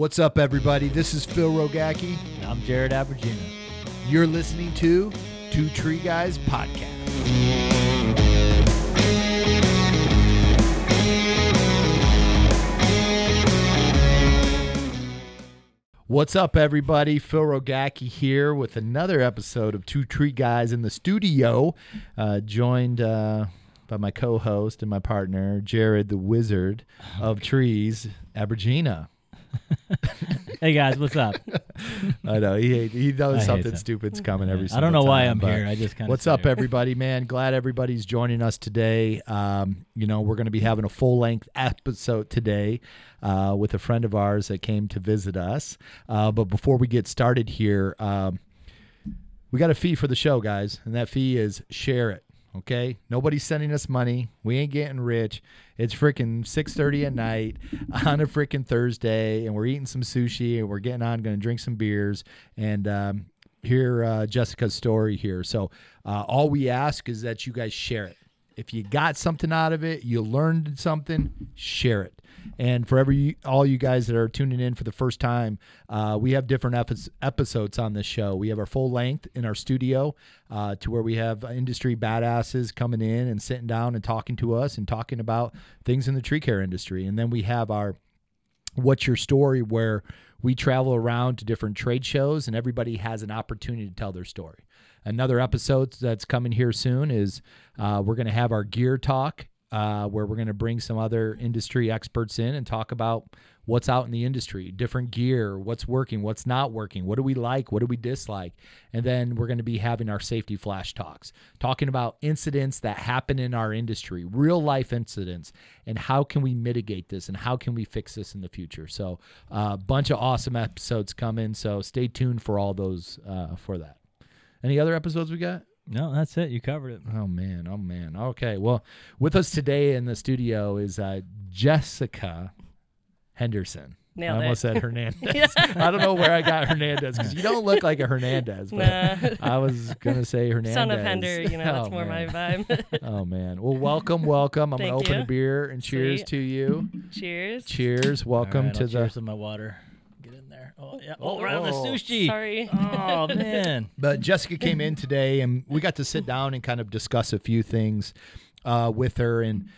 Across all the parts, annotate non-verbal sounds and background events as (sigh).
What's up, everybody? This is Phil Rogacki. And I'm Jared Abergina. You're listening to Two Tree Guys Podcast. What's up, everybody? Phil Rogacki here with another episode of Two Tree Guys in the studio, uh, joined uh, by my co-host and my partner, Jared the Wizard of Trees, Abergina. (laughs) Hey guys, what's up? I know he he knows something stupid's coming every. I don't know why I'm here. I just kind of What's up, everybody? Man, glad everybody's joining us today. Um, you know, we're going to be having a full length episode today uh, with a friend of ours that came to visit us. Uh, but before we get started here, um, we got a fee for the show, guys, and that fee is share it. Okay, nobody's sending us money. We ain't getting rich. It's freaking six thirty at night (laughs) on a freaking Thursday, and we're eating some sushi, and we're getting on, to drink some beers, and um, hear uh, Jessica's story here. So uh, all we ask is that you guys share it. If you got something out of it, you learned something, share it. And for every all you guys that are tuning in for the first time, uh, we have different epi- episodes on this show. We have our full length in our studio, uh, to where we have industry badasses coming in and sitting down and talking to us and talking about things in the tree care industry. And then we have our what's your story where we travel around to different trade shows and everybody has an opportunity to tell their story another episode that's coming here soon is uh, we're going to have our gear talk uh, where we're going to bring some other industry experts in and talk about what's out in the industry different gear what's working what's not working what do we like what do we dislike? And then we're going to be having our safety flash talks talking about incidents that happen in our industry real life incidents and how can we mitigate this and how can we fix this in the future. So a uh, bunch of awesome episodes coming so stay tuned for all those uh, for that any other episodes we got No, that's it. You covered it. Oh man, oh man. Okay, well, with us today in the studio is uh, Jessica Henderson. Nailed I almost it. said Hernandez. (laughs) I don't know where I got Hernandez because you don't look like a Hernandez. But Nah. I was gonna say Hernandez. Son of Hender, you know, that's Oh, more man. my vibe. (laughs) Oh man. Well, welcome, welcome. I'm gonna Thank open a beer and cheers Sweet. to you. Cheers. Cheers. Welcome All right, to I'll the. cheers to my water. Get in there. Oh yeah. Oh, right on the Oh. sushi. Sorry. (laughs) Oh man. (laughs) But Jessica came in today, and we got to sit down and kind of discuss a few things uh, with her and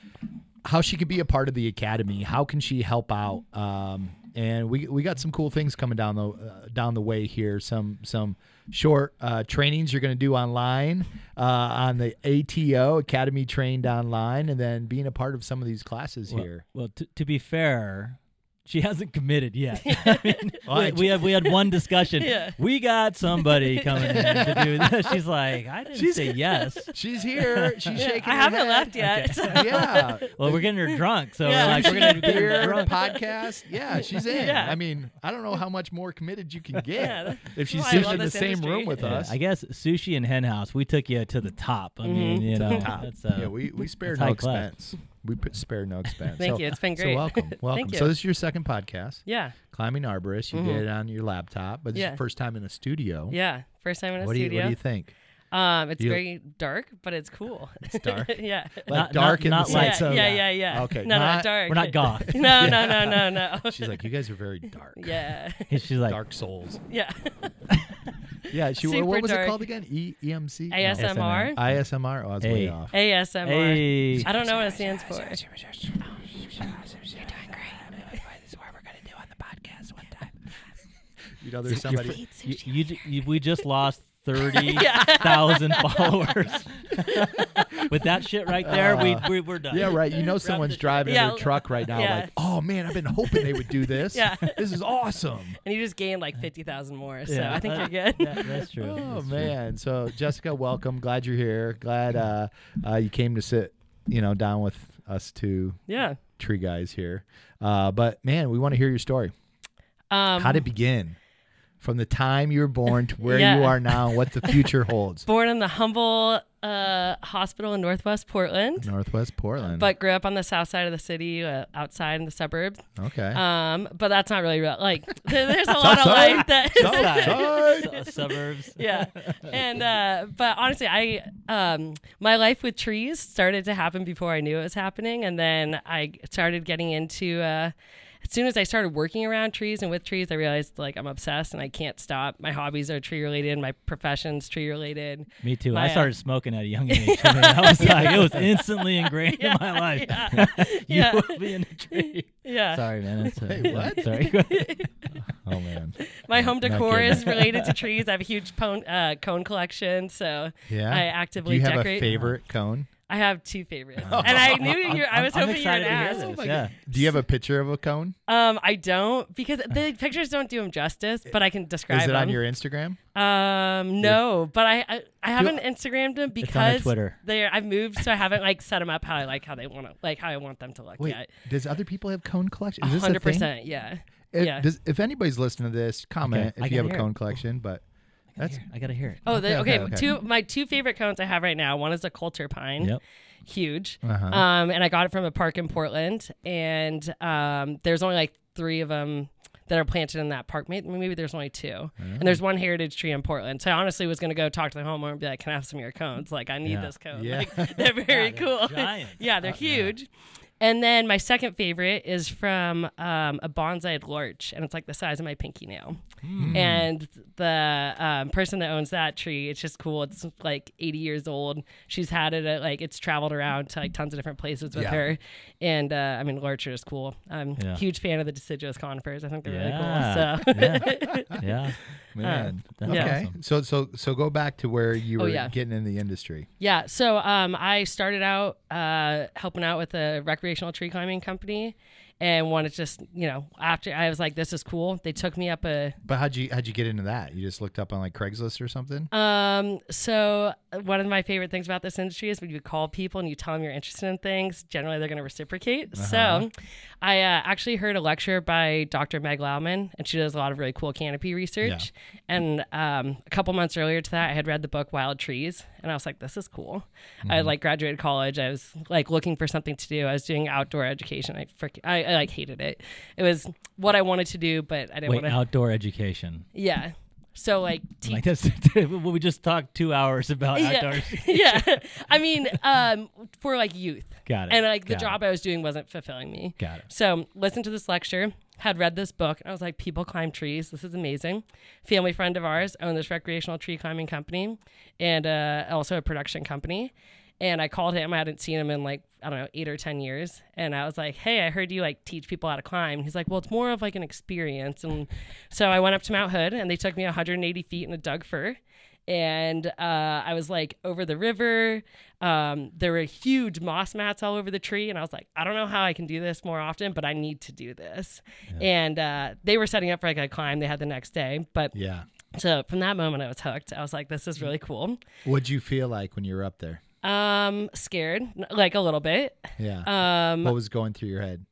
how she could be a part of the academy. How can she help out? Um, and we we got some cool things coming down the uh, down the way here. Some some short uh, trainings you're going to do online uh, on the ATO Academy trained online, and then being a part of some of these classes Well, here. well t- to be fair, she hasn't committed yet. (laughs) I mean, Well, we, we had we had one discussion. (laughs) Yeah. We got somebody coming in to do this. (laughs) She's like, I didn't She's- say yes. She's here. She's Yeah, shaking. I her haven't head. left yet. so- Yeah. Well, we're getting her drunk, so Yeah. we're like, we're gonna get beer her drunk. podcast. Yeah, she's in. Yeah. I mean, I don't know how much more committed you can get Yeah, if she's why I sitting love in the same industry. room with Yeah, us. I guess sushi and hen house. We took you to the top. I mean, Mhm. you know, top. that's uh, yeah, we we spare that's no high class. expense. We spare no expense. (laughs) Thank So- you. It's been great. So welcome, (laughs) welcome. Thank you. So this is your second podcast, yeah. climbing arborist. You Mhm. did it on your laptop, but this is Yeah. the first time in a studio. Yeah. First time in a What do you studio. What do you think? um, it's you- very dark, but it's cool. (laughs) It's dark? yeah. Like Not- dark not- in not the like- sense yeah, of yeah, yeah, yeah. Okay, No, not- not dark. we're not goth. no, no, no, no, no. She's like, you guys are very dark. yeah. She's like, Dark souls. Yeah. (laughs) Yeah. She. Super what was it called again? E EMC. No. ASMR. ISMR. Oh, I was way Hey. off. ASMR. hey. I don't know what it stands for. You know, there's somebody. You, you, you, we just lost thirty thousand (laughs) followers. (laughs) With that shit right there, we, Uh, we we're done. Yeah, right. You know, someone's driving Yeah. their truck right now, Yeah. like, oh man, I've been hoping they would do this. Yeah. (laughs) This is awesome. And you just gained like 50,000 more. So Yeah. I think Uh, you're good. Yeah, that's true. Oh that's true. man. So Jessica, welcome. Glad you're here. Glad uh, uh, you came to sit, you know, down with us two yeah. tree guys here. Uh, but man, we want to hear your story. Um, How did it begin? From the time you were born to where you are now, and what the future holds. (laughs) born in the humble uh, hospital in Northwest Portland, Northwest Portland. but grew up on the south side of the city, uh, outside in the suburbs. okay. Um, but that's not really real. Like, (laughs) there- there's a lot of life that. Southside. (laughs) Su- suburbs. yeah and uh but honestly i um my life with trees started to happen before i knew it was happening and then i started getting into uh as soon as I started working around trees and with trees, I realized like I'm obsessed and I can't stop. My hobbies are tree related. My profession's tree related. Me too. My, I uh, started smoking at a young age. I, mean, I was (laughs) like, it was instantly ingrained Yeah, in my life. yeah, (laughs) you yeah. will be in a tree. Yeah. Sorry, man. That's, uh, Wait, what? (laughs) Sorry. Oh man. My home decor is related to trees. I have a huge pone, uh, cone collection, so Yeah. I actively. Do actively you have decorate. a favorite cone? I have two favorites, (laughs) and I knew you. I was I'm hoping you would excited to hear ask. this. Yeah. Do you have a picture of a cone? Um, I don't because the pictures don't do them justice, but I can describe Is it them. on your Instagram? Um, no, but I I, I haven't Instagrammed them It's on because Twitter. they're I've moved, so I haven't like set them up how I like how they want to like how I want them to look Wait, yet. does other people have cone collection? Is this a Hundred thing? percent, yeah. If, yeah. does, if anybody's listening to this, comment Okay, I if you have a hear it. cone collection. But that's I gotta hear it. Oh, Okay, the, okay. okay, okay. Two my two favorite cones I have right now. One is a Coulter pine, Yep. huge, Uh-huh. um, and I got it from a park in Portland. And um, there's only like three of them that are planted in that park. Maybe, maybe there's only two, and there's one heritage tree in Portland. So I honestly was gonna go talk to the homeowner and be like, "Can I have some of your cones? Like, I need Yeah. this cone. Yeah. Like, they're (laughs) very they're cool. (laughs) giant. yeah, they're Uh, yeah. huge." And then my second favorite is from um, a bonsai larch, and it's like the size of my pinky nail. Hmm. And the um, person that owns that tree, it's just cool. It's like 80 years old. She's had it at like it's traveled around to like tons of different places with Yeah. her. And uh, I mean, Larcher is cool. I'm Yeah. a huge fan of the deciduous conifers. I think they're Yeah. really cool. So Yeah. (laughs) man. that's okay. awesome. So so so go back to where you Oh, were yeah. getting in the industry. Yeah, so um, I started out uh, helping out with a recreational tree climbing company, and wanted to just you know after I was like, this is cool. They took me up a But how'd you how'd you get into that? You just looked up on like Craigslist or something? um. So uh, one of my favorite things about this industry is when you call people and you tell them you're interested in things. Generally, they're going to reciprocate. Uh-huh. So I uh, actually heard a lecture by Dr. Meg Lowman, and she does a lot of really cool canopy research. Yeah. And um, a couple months earlier to that, I had read the book Wild Trees, and I was like, this is cool. I Mm-hmm. had like graduated college. I was like looking for something to do. I was doing outdoor education. I frick, I, I like hated it. It was what I wanted to do, but I didn't Wait, want to. outdoor education. Yeah. So like, (laughs) te- Like that's (laughs) we just talked two hours about outdoor. (laughs) yeah. yeah. I mean, um, for like youth. Got it. And like the Got job I was doing wasn't fulfilling me. Got it. So listened to this lecture, had read this book, and I was like, people climb trees. This is amazing. Family friend of ours owned this recreational tree climbing company and uh, also a production company. And I called him. I hadn't seen him in like, I don't know, eight or 10 years. And I was like, hey, I heard you like teach people how to climb. And he's like, well, it's more of like an experience. And so I went up to Mount Hood and they took me 180 feet in a Doug fir. And uh, I was like over the river. Um, there were huge moss mats all over the tree. And I was like, I don't know how I can do this more often, but I need to do this. And uh, they were setting up for like a climb they had the next day. But Yeah. so from that moment, I was hooked. I was like, this is really cool. What'd you feel like when you were up there? Um, scared, like a little bit. Yeah. Um, what was going through your head?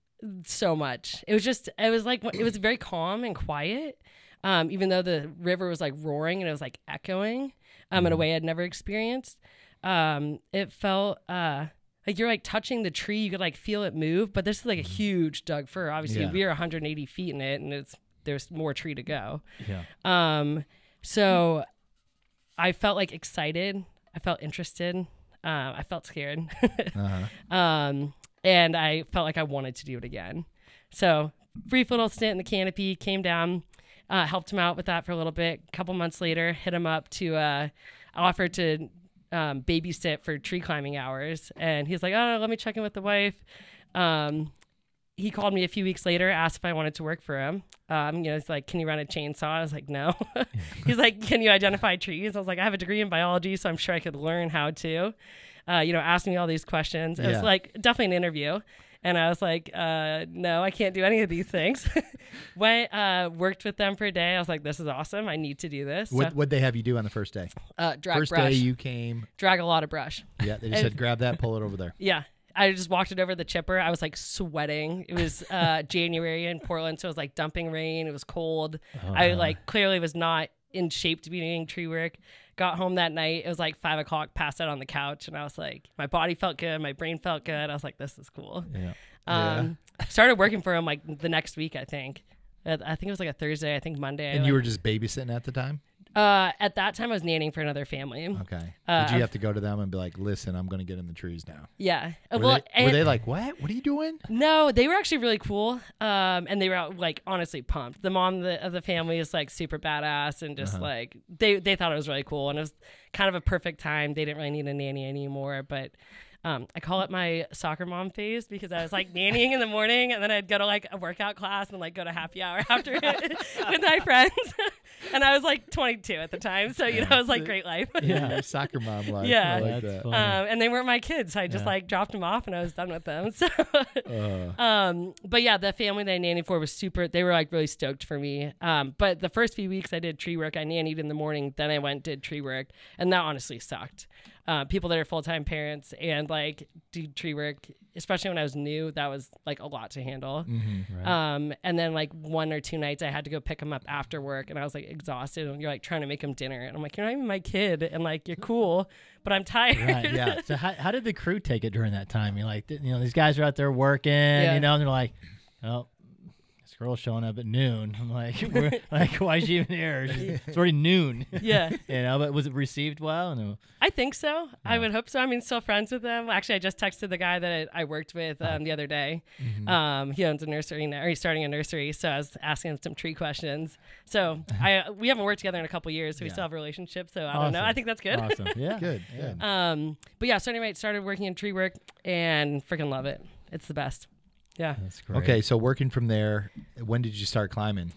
so much. It was just, it was like, it was very calm and quiet. Um, even though the river was like roaring and it was like echoing, um, in a way I'd never experienced. Um, it felt, uh, like you're like touching the tree, you could like feel it move, but this is like a huge Doug fir. Obviously, Yeah. we are 180 feet in it, and it's there's more tree to go. Yeah. Um, so I felt like excited. I felt interested. Um, I felt scared. Uh-huh. (laughs) um, and I felt like I wanted to do it again. So brief little stint in the canopy, came down, uh, helped him out with that for a little bit. A couple months later, hit him up to uh, offer to um, babysit for tree climbing hours, and he's like, "Oh, let me check in with the wife." Um, he called me a few weeks later, asked if I wanted to work for him. Um, you know, it's like, can you run a chainsaw? I was like, no. (laughs) He's like, can you identify trees? I was like, I have a degree in biology, so I'm sure I could learn how to. Uh, you know, ask me all these questions. It Yeah. was like definitely an interview. And I was like, uh, no, I can't do any of these things. (laughs) Went, uh, worked with them for a day. I was like, this is awesome. I need to do this. What So, what'd they have you do on the first day? uh, drag first brush, day you came. drag a lot of brush. Yeah, they just (laughs) said grab that, pull it over there. Yeah. I just walked it over the chipper. I was like sweating. It was uh, (laughs) January in Portland, so it was like dumping rain. It was cold. I like clearly was not in shape to be doing tree work. Got home that night. It was like five o'clock. Passed out on the couch, and I was like, my body felt good. My brain felt good. I was like, this is cool. Yeah. Um, started working for him like the next week. I think. Uh, I think it was like a Thursday. I think Monday. I, And like- you were just babysitting at the time? Uh, at that time, I was nannying for another family. Okay. Uh, Did you have to go to them and be like, "Listen, I'm going to get in the trees now"? Yeah. Were, well, they, were they like, "What? What are you doing?" No, they were actually really cool. Um, and they were like honestly pumped. The mom of the, of the family is like super badass and just like they they thought it was really cool and it was kind of a perfect time. They didn't really need a nanny anymore, but um, I call it my soccer mom phase because I was like nannying in the morning and then I'd go to like a workout class and like go to happy hour (laughs) after it (laughs) with my friends. (laughs) and I was like 22 at the time, so you know it was like great life. Yeah, (laughs) soccer mom life. Yeah. I like That's that. Um, and they weren't my kids, so I just Yeah. like dropped them off and I was done with them. (laughs) So Uh, um, but yeah, the family that I nannied for was super. They were like really stoked for me. Um, but the first few weeks I did tree work. I nannied in the morning, then I went did tree work, and that honestly sucked. Uh, people that are full time parents and like do tree work, especially when I was new, that was like a lot to handle. mhm. Um, and then like one or two nights I had to go pick them up after work, and I was like exhausted. And you're like trying to make them dinner, and I'm like, you're not even my kid, and like you're cool, but I'm tired. Right. Yeah. (laughs) So how, how did the crew take it during that time? You're like, you know, these guys are out there working, Yeah. you know, and they're like, oh, girl's showing up at noon. I'm like, (laughs) (laughs) like, why is she even here? She's- It's already noon. (laughs) yeah. you know, but was it received well? No. I think so. I would hope so. I mean, still friends with them. Actually, I just texted the guy that I worked with um, the other day. Mm-hmm. Um, he owns a nursery now, or he's starting a nursery. So I was asking him some tree questions. So I we haven't worked together in a couple years, so we still have a relationship. So I don't know. I think that's good. Awesome. Yeah. Good. Yeah. Good. Um, but yeah, so anyway, started working in tree work and freaking love it. It's the best. Yeah. That's great. Okay, so working from there, when did you start climbing?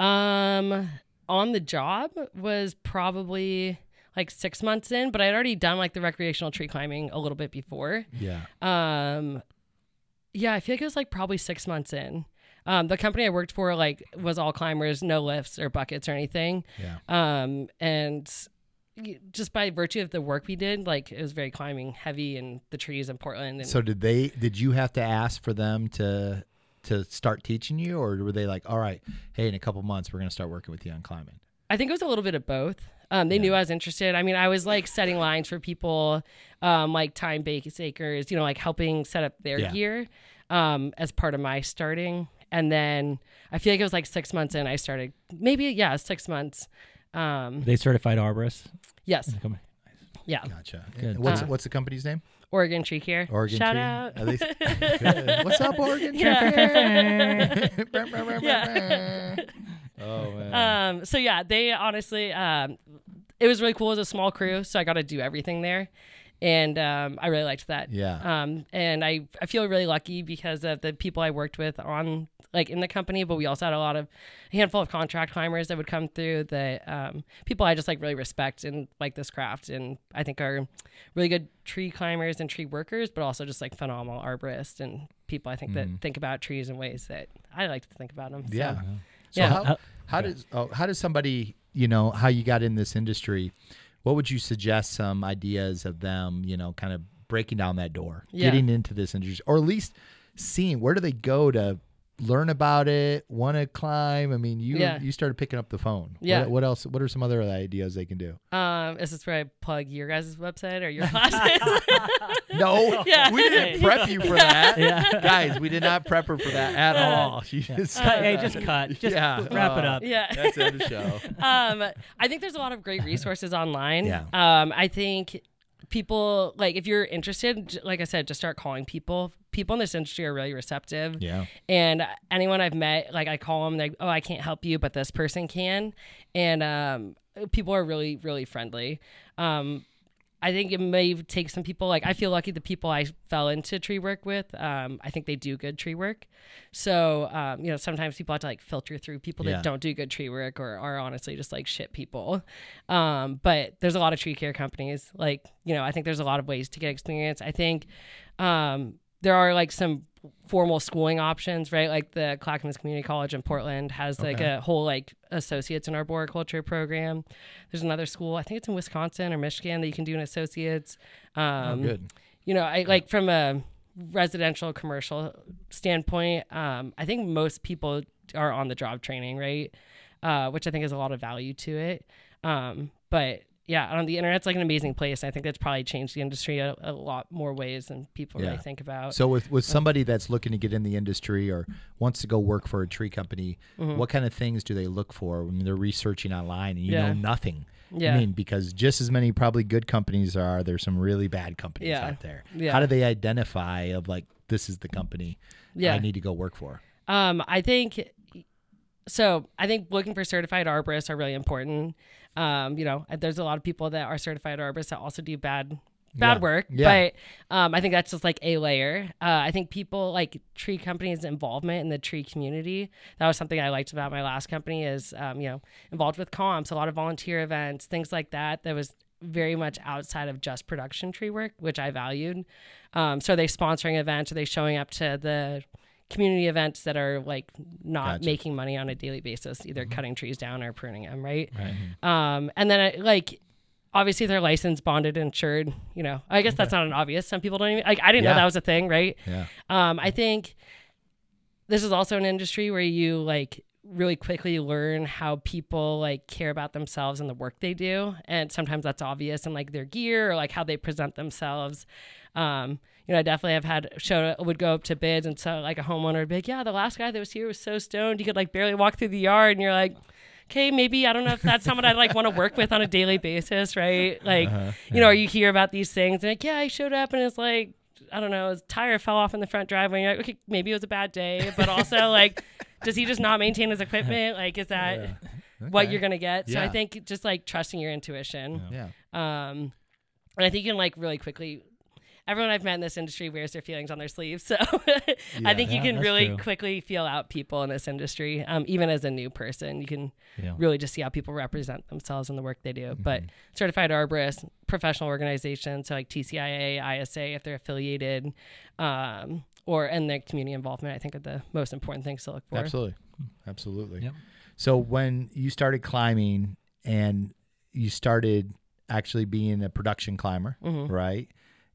Um, on the job was probably like six months in, but I'd already done like the recreational tree climbing a little bit before. Yeah. Um, yeah, I feel like it was like probably six months in. Um, the company I worked for like was all climbers, no lifts or buckets or anything. Yeah. Um, and y- just by virtue of the work we did, like it was very climbing heavy and the trees in Portland. And So did they? Did you have to ask for them to to start teaching you, or were they like, "All right, hey, in a couple months, we're going to start working with you on climbing"? I think it was a little bit of both. Um, they knew I was interested. I mean, I was like setting lines for people, um, like time base acres, you know, like helping set up their Yeah. gear um, as part of my starting. And then I feel like it was like six months in, I started. Maybe yeah, six months. Um, They certified arborists. yes, Come- yeah. Gotcha. Good. What's Uh, what's the company's name? Oregon Tree Care. Oregon Shout Tree? out. At least- (laughs) (laughs) Good. What's up, Oregon? Yeah. (laughs) yeah. oh man. um, so yeah, they honestly, um, it was really cool as a small crew. So I got to do everything there, and um, I really liked that. yeah. Um, and I, I feel really lucky because of the people I worked with on like in the company, but we also had a lot of a handful of contract climbers that would come through the um, people I just like really respect and like this craft and I think are really good tree climbers and tree workers, but also just like phenomenal arborists and people I think that think about trees in ways that I like to think about them. So, yeah. So Yeah. how How- how does oh, how does somebody you know how you got in this industry? What would you suggest some ideas of them? You know, kind of breaking down that door, Yeah. getting into this industry, or at least seeing where do they go to learn about it, want to climb. I mean, you Yeah. you started picking up the phone. Yeah. What, what else? What are some other ideas they can do? Um, is this where I plug your guys' website or your (laughs) classes? No, (laughs) Yeah. we didn't (laughs) prep you for that, Yeah. guys. We did not prep her for that at all. She just Cut- hey, just cut. Just Yeah. wrap it Uh, up. yeah. That's the the show. um, I think there's a lot of great resources online. Yeah. Um, I think people like if you're interested, like I said, just start calling people. People in this industry are really receptive. Yeah. And anyone I've met, like I call them, like, oh, I can't help you, but this person can. And um, people are really, really friendly. Um, I think it may take some people. Like I feel lucky the people I fell into tree work with. Um, I think they do good tree work. So um, you know, sometimes people have to like filter through people Yeah. that don't do good tree work or are honestly just like shit people. Um, but there's a lot of tree care companies. Like you know, I think there's a lot of ways to get experience. I think um, there are like some formal schooling options, right? Like the Clackamas Community College in Portland has like Okay. a whole like associates in arboriculture program. There's another school, I think it's in Wisconsin or Michigan, that you can do an associates. Um, Oh, good. You know, I like from a residential commercial standpoint. Um, I think most people are on the job training, right? Uh, which I think is a lot of value to it. Um, but yeah, I don't, the internet's like an amazing place. I think that's probably changed the industry a, a lot more ways than people Yeah. really think about. So with with somebody that's looking to get in the industry or wants to go work for a tree company, Mm-hmm. what kind of things do they look for when they're researching online and you Yeah. know nothing? Yeah. I mean, because just as many probably good companies are, there's some really bad companies Yeah. out there. Yeah. How do they identify of like this is the company Yeah. I need to go work for? Um, I think so. I think looking for certified arborists are really important. Um, you know, there's a lot of people that are certified arborists that also do bad bad Yeah. work, Yeah. but um, I think that's just like a layer. Uh, I think people like tree companies' involvement in the tree community. That was something I liked about my last company is um, you know involved with comps, a lot of volunteer events, things like that. That was very much outside of just production tree work, which I valued. Um, so are they sponsoring events? Are they showing up to the community events that are like not Gotcha. Mm-hmm. making money on a daily basis, either cutting trees down or pruning them, right? Right. Um, and then uh, like obviously they're licensed, bonded, insured. You know, I guess that's not an obvious. Some people don't even like. I didn't Yeah. know that was a thing, right? Yeah. Um, I think this is also an industry where you like really quickly learn how people like care about themselves and the work they do, and sometimes that's obvious in like their gear or like how they present themselves. Um, you know, I definitely have had show would go up to bids, and so like a homeowner would be like, "Yeah, the last guy that was here was so stoned, he could like barely walk through the yard," and you're like. Okay, maybe I don't know if that's someone I'd like want to work with on a daily basis, right? (laughs) Like, you know, or you hear about these things and like, yeah, I showed up and it's like, I don't know, his tire fell off in the front driveway. And you're like, okay, maybe it was a bad day, but also (laughs) like, does he just not maintain his equipment? (laughs) Like, is that what Okay. you're gonna get? So I think just like trusting your intuition. Yeah. Um, and I think you can like really quickly. Everyone I've met in this industry wears their feelings on their sleeves, so (laughs) I think you can really true. quickly feel out people in this industry. Um, even as a new person, you can Yeah. really just see how people represent themselves in the work they do. But Mm-hmm. certified arborists, professional organizations, so like TCIA, ISA, if they're affiliated, um, or and their community involvement, I think are the most important things to look for. Absolutely. Absolutely. Yep. So when you started climbing and you started actually being a production climber, Mm-hmm. right?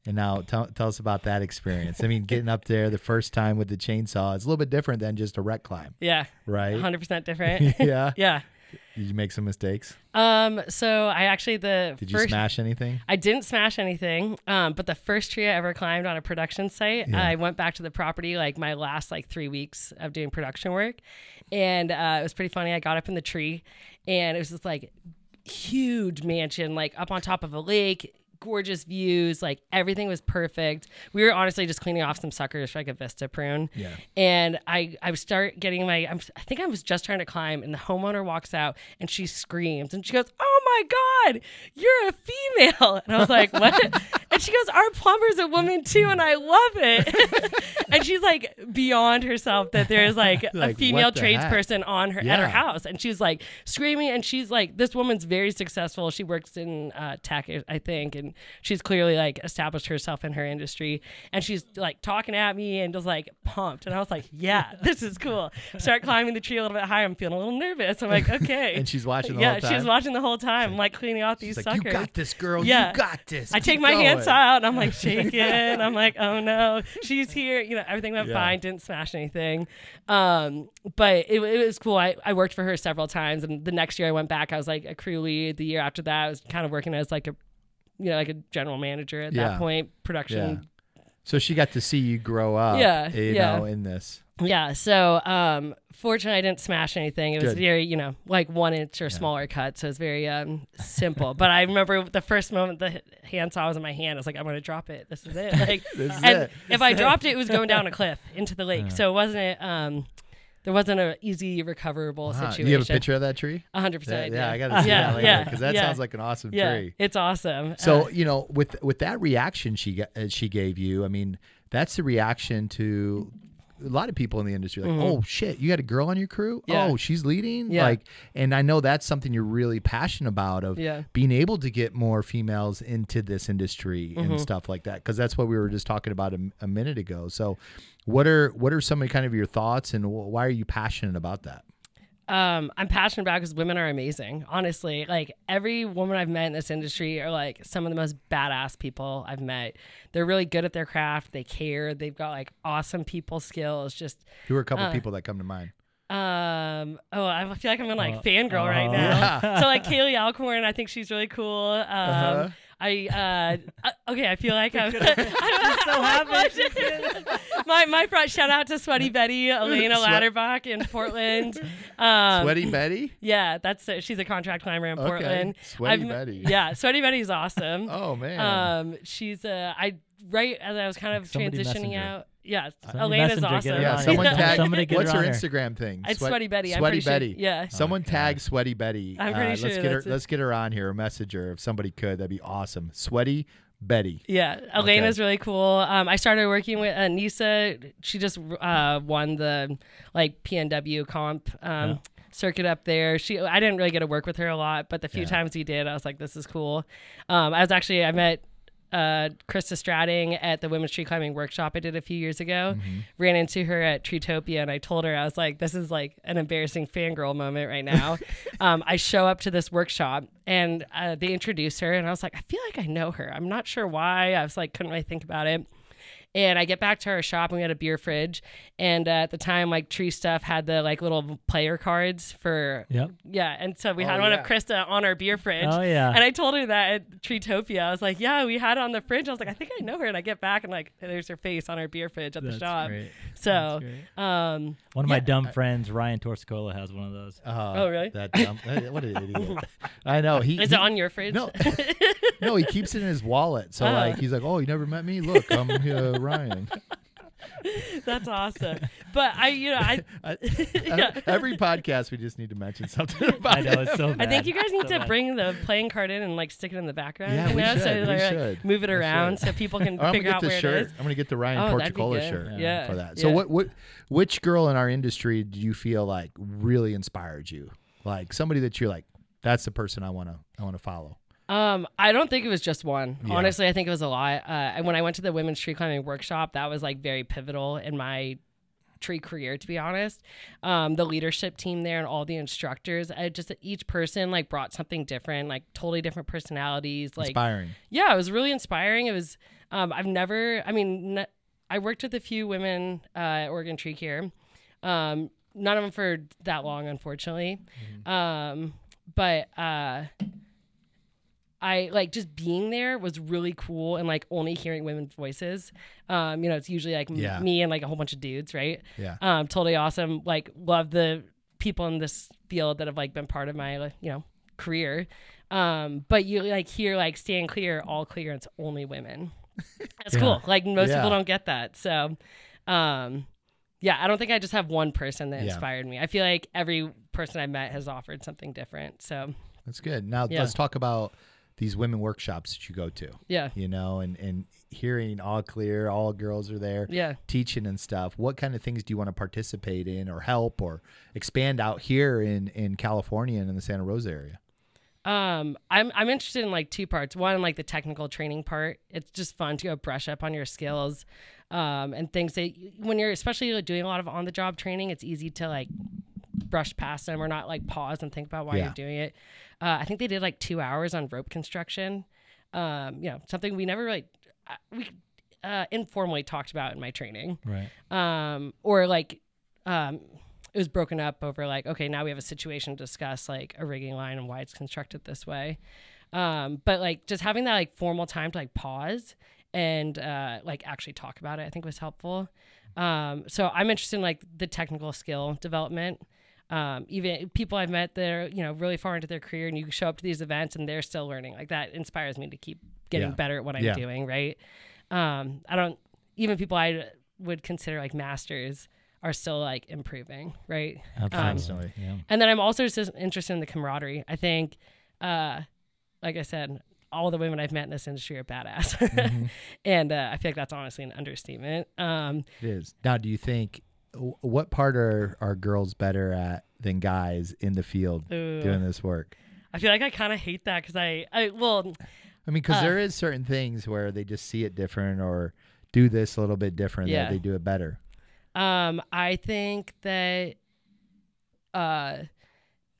And now tell, tell us about that experience. I mean, getting up there the first time with the chainsaw, it's a little bit different than just a wreck climb, Yeah, right? 100% different. (laughs) yeah. (laughs) yeah. Did you make some mistakes? Um. So I actually the Did you smash anything? I didn't smash anything. Um. But the first tree I ever climbed on a production site, Yeah. I went back to the property like my last like three weeks of doing production work, and uh, it was pretty funny. I got up in the tree, and it was this like huge mansion, like up on top of a lake. Gorgeous views, like everything was perfect. We were honestly just cleaning off some suckers for like a Vista prune. Yeah. And I, I start getting my, I'm, I think I was just trying to climb, and the homeowner walks out and she screams and she goes, "Oh my God, you're a female!" And I was like, "What?" (laughs) and she goes, "Our plumber's a woman too, and I love it." (laughs) and she's like beyond herself that there's like, (laughs) Like, a female what the heck? tradesperson on her at her house, and she's like screaming, and she's like, "This woman's very successful. She works in uh, tech, I think, and she's clearly like established herself in her industry." And she's like talking at me and just like pumped, and I was like, "Yeah, (laughs) this is cool." Start climbing the tree a little bit higher. I'm feeling a little nervous. I'm like, "Okay." (laughs) And she's watching the yeah, whole time. she was watching the whole time. I'm like cleaning out these She's like, suckers. you got this, girl. Yeah. You got this. I Keep take my going." hands out and I'm like (laughs) shaking. I'm like, oh no, she's here. You know, everything went Yeah. fine, didn't smash anything. Um, but it, it was cool. I, I worked for her several times, and the next year I went back. I was like a crew lead. The year after that, I was kind of working as like a, you know, like a general manager at Yeah. that point, production. So she got to see you grow up. Yeah, You yeah. know, in this. Yeah. So, um, fortunately, I didn't smash anything. It was Good. very, you know, like one inch or smaller cut. So it was very um, simple. but I remember the first moment the h- handsaw was in my hand, I was like, I'm going to drop it. This is it. (laughs) Like, This is and it. if I dropped it, it was going down a cliff into the lake. So it wasn't, um, there wasn't an easy recoverable Huh. situation. Do you have a picture of that tree? A hundred Yeah, percent. yeah, I got to see yeah, that later yeah, because that yeah. sounds like an awesome yeah, tree. it's awesome. So Uh, you know, with with that reaction she got, uh, she gave you, I mean, that's the reaction to a lot of people in the industry. Like, oh shit, you got a girl on your crew? Mm-hmm. Yeah. Oh, she's leading. Yeah. Like, and I know that's something you're really passionate about of Yeah. being able to get more females into this industry Mm-hmm. and stuff like that. Because that's what we were just talking about a, a minute ago. So, what are what are some of kind of your thoughts and wh- why are you passionate about that? Um, I'm passionate about because women are amazing. Honestly, like every woman I've met in this industry are like some of the most badass people I've met. They're really good at their craft. They care. They've got like awesome people skills. Just Who are a couple Uh, people that come to mind? Um. Oh, I feel like I'm in like Uh, fangirl right uh, now. Yeah. so like Kaylee Alcorn, I think she's really cool. Um, Uh-huh. I uh, uh, okay. I feel like (laughs) I'm, I'm (laughs) so happy. my my front shout out to Sweaty Betty, Elena Sweat- Ladderbach in Portland. (laughs) Um, Sweaty Betty. Yeah, that's it. She's a contract climber in Portland. Sweaty I've- Betty. Yeah, Sweaty Betty's awesome. Oh man. Um, she's a I right as I was kind of transitioning messenger. out. Yeah, Somebody Elena's messenger, get awesome. yeah. on Someone here. tag. Somebody get what's her her on here. Instagram thing? It's Sweat- Sweaty Betty. I'm Sweaty pretty sure- Betty. yeah. Someone Okay. tag Sweaty Betty. I'm pretty Uh, sure Let's get her. that's it. Let's get her on here. A messenger if somebody could. That'd be awesome. Sweaty Betty. Yeah, Elena's really cool. Um, I started working with Anissa. She just uh, won the like PNW comp um, Yeah. circuit up there. She I didn't really get to work with her a lot, but the few Yeah. times we did, I was like, this is cool. Um, I was actually I met uh, Krista Strating at the Women's Tree Climbing Workshop I did a few years ago. Ran into her at Treetopia, and I told her I was like, "This is like an embarrassing fangirl moment right now." (laughs) um, I show up to this workshop, and uh, they introduced her, and I was like, "I feel like I know her. I'm not sure why." I was like, couldn't really think about it. And I get back to our shop and we had a beer fridge. And uh, at the time, like Tree Stuff had the like little player cards for Yep. yeah. And so we had one yeah. of Krista on our beer fridge. Oh yeah. And I told her that at Treetopia. I was like, yeah, we had it on the fridge. I was like, I think I know her. And I get back and like, there's her face on our beer fridge at the shop. great. So, That's great. um, One of my yeah. dumb friends, Ryan Torsicola, has one of those. Uh, Oh, really? That dumb, uh, what an idiot. (laughs) I know. He, is he- it on your fridge? No, (laughs) no, he keeps it in his wallet. So Oh. like, he's like, "Oh, you never met me? Look, I'm uh, Ryan." (laughs) (laughs) That's awesome. But I, you know, I, (laughs) I, Yeah. Every podcast, we just need to mention something about. I know it's so I think you guys need So to bad. bring the playing card in and like stick it in the background. Yeah, you we know, should, so we like, should. move it We around should. so people can oh, I'm figure gonna out get where the shirt. is. I'm gonna get the Ryan Oh, that'd be shirt Yeah. for that. So Yeah. what what which girl in our industry do you feel like really inspired you? Like somebody that you're like, that's the person I wanna I wanna follow. Um, I don't think it was just one. Yeah. Honestly, I think it was a lot. Uh, and when I went to the women's tree climbing workshop, that was like very pivotal in my tree career, to be honest. Um, the leadership team there and all the instructors, I just each person like brought something different, like totally different personalities. Like, Inspiring. yeah, it was really inspiring. It was. Um, I've never. I mean, n- I worked with a few women uh, at Oregon Tree Care. Um, none of them for that long, unfortunately. Um, but uh, I like just being there was really cool and like only hearing women's voices. Um, you know, it's usually like m- me and like a whole bunch of dudes, right? Yeah. Um, totally awesome. Like love the people in this field that have like been part of my you know career. Um, but you like hear like stand clear, all clear, it's only women. (laughs) That's Yeah. cool. Like most Yeah. people don't get that. So, um, yeah, I don't think I just have one person that Yeah. inspired me. I feel like every person I met has offered something different. So That's good. Now Yeah. let's talk about these women workshops that you go to. yeah, You know, and and hearing all clear, all girls are there. yeah. teaching and stuff what kind of things do you want to participate in or help or expand out here in in california and in the santa rosa area Um, I'm I'm interested in like two parts. One, like the technical training part. It's just fun to go brush up on your skills, um, and things that when you're especially doing a lot of on the job training, it's easy to like brush past them or not like pause and think about why Yeah. you're doing it. Uh, I think they did like two hours on rope construction. Um, you know, something we never really uh, we uh, informally talked about in my training Right. um, or like um, it was broken up over like okay now we have a situation to discuss like a rigging line and why it's constructed this way um, but like just having that like formal time to like pause and uh, like actually talk about it i think was helpful um, so i'm interested in like the technical skill development um, even people I've met that are, you know, really far into their career and you show up to these events and they're still learning. Like that inspires me to keep getting Yeah. better at what I'm Yeah. doing. Right. Um, I don't, even people I would consider like masters are still like improving. Right. Absolutely. Um, yeah. And then I'm also just interested in the camaraderie. I think, uh, like I said, all the women I've met in this industry are badass. Mm-hmm. (laughs) and uh, I feel like that's honestly an understatement. Um, it is now do you think what part are are girls better at than guys in the field Ooh. doing this work I feel like I kind of hate that because I, I, well, i mean because Uh, there is certain things where they just see it different or do this a little bit different Yeah. that they do it better Um, I think that uh,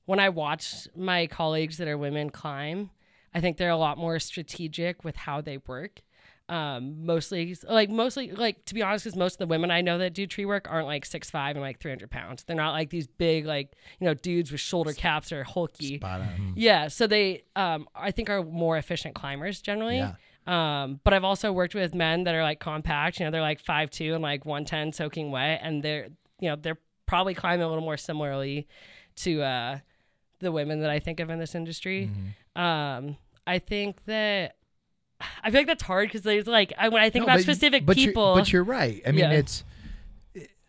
when I watch my colleagues that are women climb, I think they're a lot more strategic with how they work. Um, mostly like mostly like to be honest, because most of the women I know that do tree work aren't like six five and like three hundred pounds. They're not like these big like you know dudes with shoulder caps or hulky. Spot on. Yeah, so they um, I think are more efficient climbers generally. Yeah. Um, but I've also worked with men that are like compact. You know, they're like five two and like one ten soaking wet, and they're you know they're probably climbing a little more similarly to uh, the women that I think of in this industry. Mm-hmm. Um, I think that I feel like that's hard because there's like I, when I think No, about but- specific but people. You're, but you're right. I mean, Yeah. it's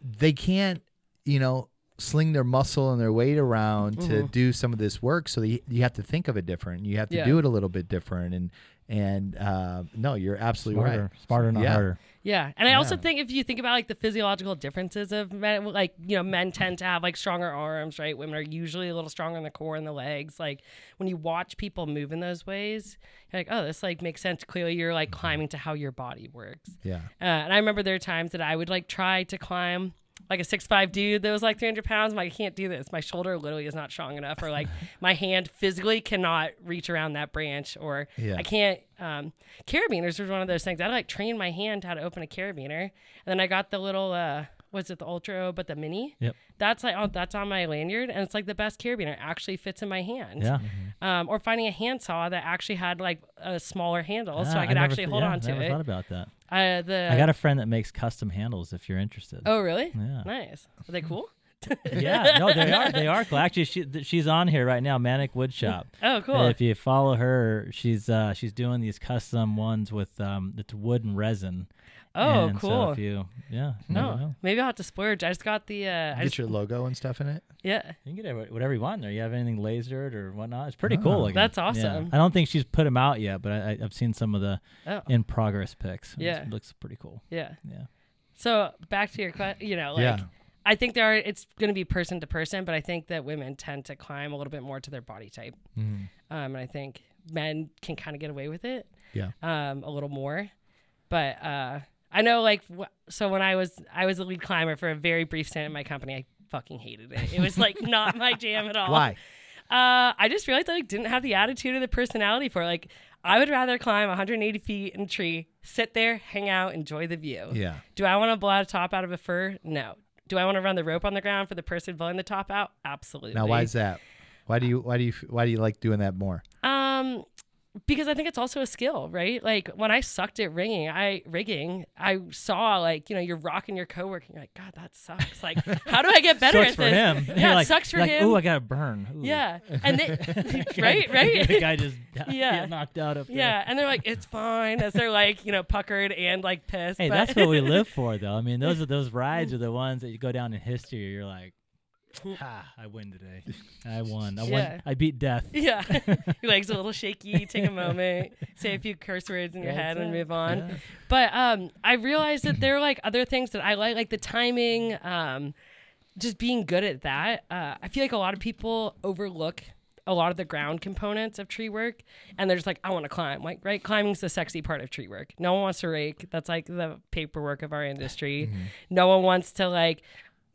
they can't, you know, sling their muscle and their weight around to Mm-hmm. do some of this work. So you, you have to think of it different. You have to Yeah. do it a little bit different. And and uh, no, you're absolutely Smarter, right. smarter, not Yeah. harder. Yeah, and I also think if you think about like the physiological differences of men, like you know, men tend to have like stronger arms, right? Women are usually a little stronger in the core and the legs. Like when you watch people move in those ways, you're like, oh, this like makes sense. Clearly, you're like climbing to how your body works. Yeah. Uh, and I remember there are times that I would like try to climb like a six five dude that was like 300 pounds. I'm like, I can't do this. My shoulder literally is not strong enough, or like (laughs) my hand physically cannot reach around that branch, or Yeah. I can't. Um, carabiners was one of those things. I like trained my hand how to open a carabiner, and then I got the little. Uh, what's it the ultra but the mini Yep. that's like oh, that's on my lanyard and it's like the best carabiner it actually fits in my hand Yeah. um, or finding a handsaw that actually had like a smaller handle so Ah, i could never actually th- hold yeah, on to never it thought about that. Uh, the I got a friend that makes custom handles. If you're interested. oh really Yeah. nice are they cool (laughs) yeah, no, they are. They are cool. Actually, she, she's on here right now. Manic Woodshop. (laughs) Oh, cool. If you follow her, she's uh, she's doing these custom ones with um, it's wood and resin. Oh, And so cool. if you, yeah, no, maybe I'll have to splurge. I just got the. Uh, I Get just, your logo and stuff in it. yeah. You can get whatever- whatever you want in there. You have anything lasered or whatnot? It's pretty Oh. cool. looking. That's Yeah. awesome. I don't think she's put them out yet, but I, I, I've seen some of the Oh, in progress pics. Yeah. it looks pretty cool. yeah. Yeah, So back to your question. You know, like yeah. I think there are. It's going to be person to person, but I think that women tend to climb a little bit more to their body type. Mhm. Um, and I think men can kind of get away with it. Yeah. Um, a little more, but uh, I know like wh- so when I was I was a lead climber for a very brief stint in my company. I fucking hated it. It was like not my jam at all. Why? Uh, I just realized I like, didn't have the attitude or the personality for it. Like, I would rather climb 180 feet in a tree, sit there, hang out, enjoy the view. Yeah. Do I want to blow a top out of a fir? No. Do I want to run the rope on the ground for the person blowing the top out? Absolutely. Now, why is that? Why do you why do you why do you like doing that more? Um, because I think it's also a skill, right? Like when I sucked at rigging, I rigging, I saw like you know you're rocking your coworker. And you're like, God, that sucks. Like, how do I get better sucks at for this? him. Yeah, You're like, sucks for like, him. Oh, I got to burn. Ooh. yeah, and they, (laughs) (laughs) right, right. the guy just (laughs) Yeah. get knocked out up there. Yeah, and they're like, it's fine, as they're like, you know, puckered and like pissed. Hey, that's what we live for, though. I mean, those are those rides are the ones that you go down in history. You're like, (laughs) ha, I win today. I (laughs) won. I Yeah. won. I beat death. (laughs) yeah, your legs a little shaky. Take a moment, say a few curse words in your That's head, and it. move on. Yeah. But um, I realized that there are like other things that I like, like the timing, um, just being good at that. Uh, I feel like a lot of people overlook a lot of the ground components of tree work, and they're just like, I want to climb. Like, right, climbing's the sexy part of tree work. No one wants to rake. That's like the paperwork of our industry. No one wants to like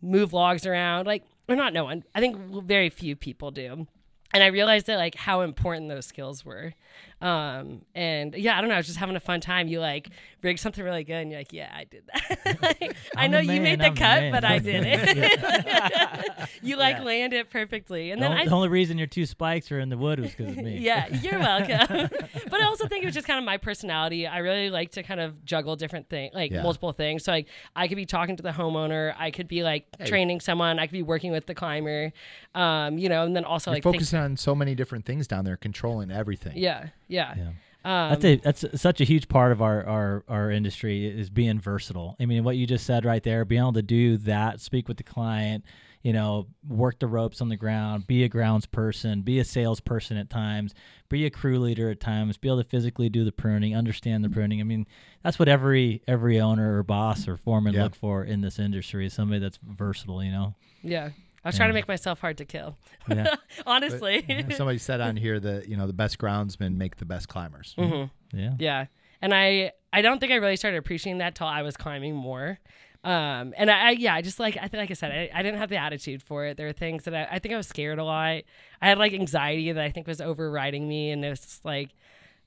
move logs around. Like, or not no one. I think very few people do. And I realized that like how important those skills were. Um, and yeah, I don't know. I was just having a fun time. You like rig something really good, and you're like, yeah, I did that. (laughs) Like, (laughs) I know the you made the I'm cut, man. but I did (laughs) it. you like Yeah. land it perfectly, and The, then only, I the only reason your two spikes are in the wood was because of me. yeah, you're welcome. but I also think it was just kind of my personality. I really like to kind of juggle different things, like Yeah. multiple things. So like I could be talking to the homeowner, I could be like training someone, I could be working with the climber, um, you know, and then also You're like think- focusing on so many different things down there, controlling everything. yeah, yeah. Yeah. Um, That's a, that's such a huge part of our, our, our industry is being versatile. I mean, what you just said right there, being able to do that, speak with the client, you know, work the ropes on the ground, be a grounds person, be a salesperson at times, be a crew leader at times, be able to physically do the pruning, understand the pruning. I mean, that's what every every owner or boss or foreman Yeah. look for in this industry is somebody that's versatile. You know, yeah. I was trying to make myself hard to kill. yeah, (laughs) Honestly. Somebody said on here that you know the best groundsmen make the best climbers. Mhm. yeah. Yeah. And I I don't think I really started appreciating that till I was climbing more. Um, and I, I yeah, I just like I think like I said, I, I didn't have the attitude for it. There were things that I, I think I was scared a lot. I had like anxiety that I think was overriding me, and it was just like,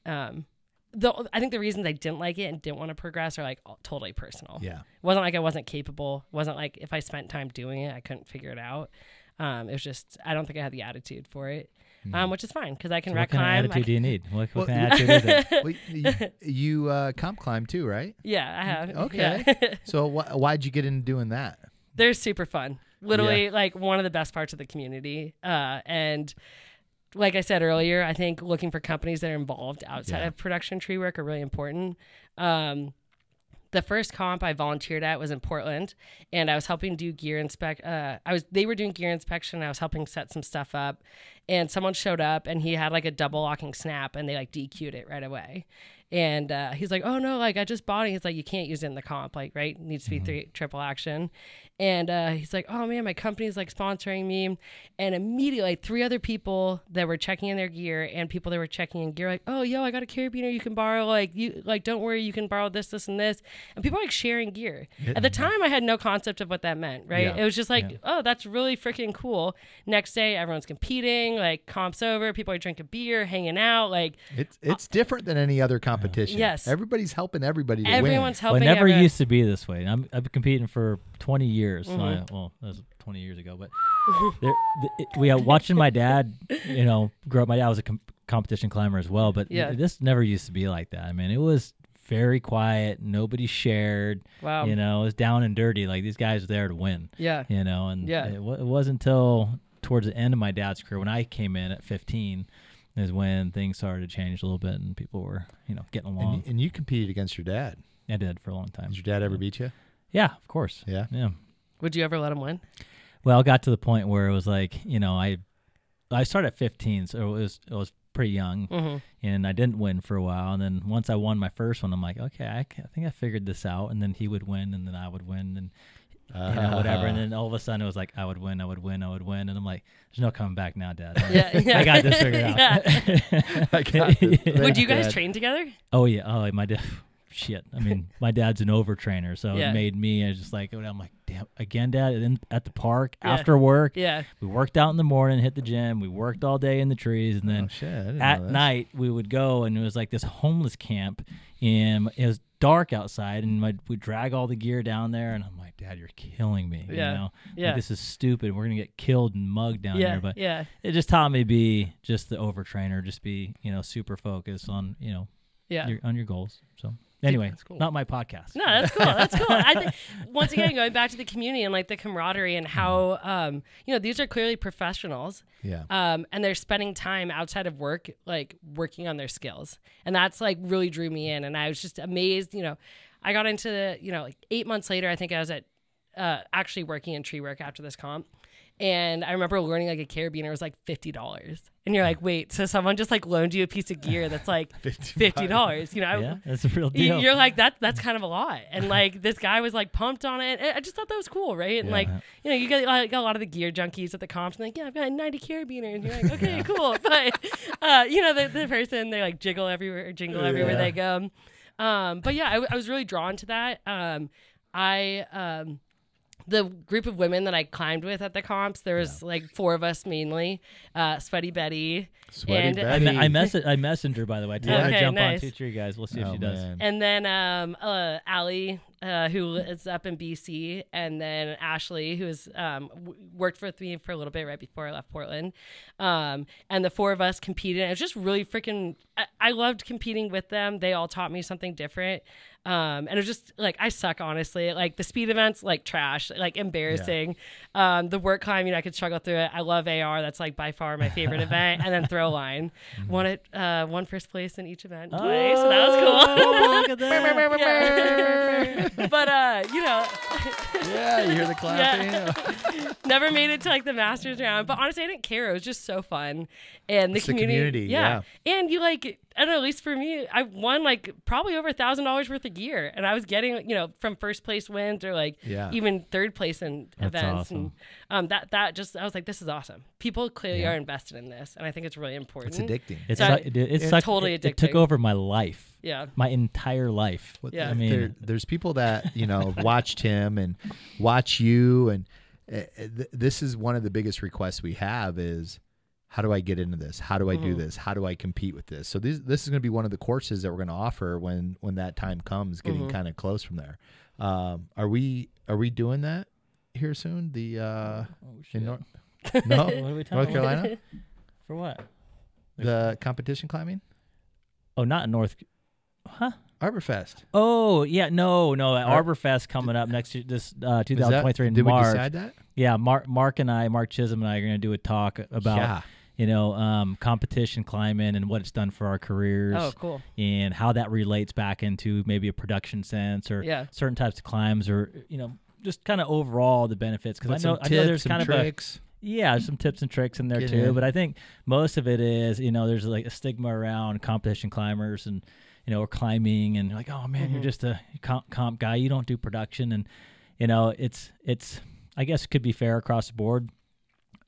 um, the I think the reasons I didn't like it and didn't want to progress are like all- totally personal. Yeah. It wasn't like I wasn't capable. It wasn't like if I spent time doing it, I couldn't figure it out. Um, it was just I don't think I had the attitude for it, um, which is fine because I can So rock what kind climb. of I attitude do you need? What, what Well, kind of attitude is it? (laughs) Well, you, you uh, comp climb too, right? (laughs) yeah, I have. Okay. Yeah. (laughs) So wh- why'd you get into doing that? They're super fun. Literally, like one of the best parts of the community. Uh, and like I said earlier, I think looking for companies that are involved outside Yeah. of production tree work are really important. Um, the first comp I volunteered at was in Portland, and I was helping do gear inspect. Uh, I was they were doing gear inspection. And I was helping set some stuff up, and someone showed up and he had like a double locking snap, and they like DQ'd it right away. And uh, he's like, "Oh no, like I just bought it." He's like, "You can't use it in the comp, like right? It needs to be three triple action." And uh, he's like, "Oh man, my company's like sponsoring me," and immediately like, three other people that were checking in their gear and people that were checking in gear like, "Oh yo, I got a carabiner you can borrow. Like you like don't worry, you can borrow this, this, and this." And people are like sharing gear. At the time, I had no concept of what that meant. Right? Yeah. It was just like, "Oh, that's really freaking cool." Next day, everyone's competing. Like comps over, people are drinking beer, hanging out. Like It's it's different than any other competition. Yes. Everybody's helping everybody to everyone's Well, helping. it never everyone. used to be this way. I'm, I've been competing for 20 years. Mm-hmm. I- well, that was 20 years ago, but there, th- it, we are watching my dad, you know, grow up. My dad was a com- competition climber as well, but Yeah. this never used to be like that. I mean, it was very quiet. Nobody shared. Wow. You know, it was down and dirty. Like these guys were there to win. Yeah. You know, and Yeah. it, wa- it wasn't until towards the end of my dad's career when I came in at 15 is when things started to change a little bit and people were, you know, getting along. And, and you competed against your dad. I did for a long time. Did your dad ever beat you? Yeah, of course. Yeah. Yeah. Would you ever let him win? Well, it got to the point where it was like, you know, I I started at 15, so it was it was pretty young, Mm-hmm. and I didn't win for a while. And then once I won my first one, I'm like, okay, I, I think I figured this out. And then he would win, and then I would win, and you know, whatever. And (laughs) then all of a sudden, it was like I would win, I would win, I would win, and I'm like, there's no coming back now, Dad. Yeah, yeah. I got this figured (laughs) out. (laughs) I got this. Would you guys Dad. train together? Oh yeah. Oh, my dad. Shit. I mean, my dad's an overtrainer, so Yeah. it made me. I was just like, I'm like, damn, again, Dad. And then at the park Yeah. after work, Yeah. we worked out in the morning, hit the gym. We worked all day in the trees, and Oh, then shit. At night we would go, and it was like this homeless camp, and it was dark outside, and my, we drag all the gear down there, and I'm like, Dad, you're killing me. Yeah. You know, Like, this is stupid. We're gonna get killed and mugged down yeah. there, but yeah. it just taught me to be just the overtrainer, just be you know super focused on you know Yeah. your on your goals. So anyway, that's cool. not my podcast. No, that's cool. That's cool. I think (laughs) once again going back to the community and like the camaraderie and how um you know these are clearly professionals Yeah. um and they're spending time outside of work like working on their skills and that's like really drew me in and I was just amazed. You know, I got into the you know like eight months later I think I was at uh actually working in tree work after this comp. And I remember learning like a carabiner was like fifty dollars, and you're like, "Wait, so someone just like loaned you a piece of gear that's like (laughs) fifty dollars?" You know, I, that's a real deal. you're like that that's kind of a lot. And like this guy was like pumped on it. And i just thought that was cool right? And Yeah. like you know you get like a lot of the gear junkies at the comps and like yeah i've got a 90 carabiner and you're like okay cool. (laughs) But uh you know the, the person they like jiggle everywhere jingle everywhere Yeah. they go. Um but yeah I was really drawn to that. Um i um the group of women that I climbed with at the comps, there was like four of us mainly. Uh, Sweaty Betty, Sweaty and- I, Betty. me- I messaged I messaged her by the way. I told her Okay, to jump nice. on two tree guys. We'll see if Oh, she does. man. And then um, uh, Allie, uh, who is up in BC, and then Ashley, who has um, w- worked with me for a little bit right before I left Portland. Um, and the four of us competed. And it was just really freaking. I-, I loved competing with them. They all taught me something different. Um, and it was just like I suck honestly. Like the speed events, like trash, like embarrassing. Um, the work climbing, I could struggle through it. I love AR. That's like by far my favorite (laughs) event. And then throw line, won it, uh, won first place in each event twice. so that was cool. Oh, look at (laughs) that. Yeah. (laughs) but uh, you know, (laughs) yeah, you hear the clapping? Yeah. never made it to like the masters round. But honestly, I didn't care. It was just so fun, and the It's the community, Yeah, And you like, I don't know. At least for me, I won like probably over a thousand dollars worth of gear, and I was getting you know from first place wins or like Yeah. even third place in That's events, awesome. and um, that that just I was like, this is awesome. People clearly Yeah. are invested in this, and I think it's really important. It's addicting. It's So- su- it, it, Yeah. sucked- Totally it, it took over my life, Yeah. my entire life. Well, Yeah. I mean, there, there's people that you know watched him and watch you, and uh, th- this is one of the biggest requests we have is how do I get into this? How do I do Mhm. this? How do I compete with this? So this this is going to be one of the courses that we're going to offer when when that time comes, getting Mhm. kind of close from there. Um, are we are we doing that here soon? The uh, Oh, in. Nor- (laughs) no What are we talking North? Carolina, (laughs) For what? the competition climbing, Oh, not in North. Huh? Arborfest. Oh yeah, no, no. Ar- Arborfest coming up next year, this uh, Is that- 2023 in Did we decide that? Yeah, Mark, Mark and I, Mark Chisholm and I are going to do a talk about yeah. You know um, competition climbing and what it's done for our careers Oh, cool. and how that relates back into maybe a production sense or Yeah. certain types of climbs or you know just kind of overall the benefits because I know some I know there's tips, some kind of a tricks. yeah, there's some tips and tricks in there Get too. in. But I think most of it is, you know, there's like a stigma around competition climbers and, you know, or climbing and like, oh man, you're Mhm. just a comp, comp guy. You don't do production. And, you know, it's, it's, I guess it could be fair across the board,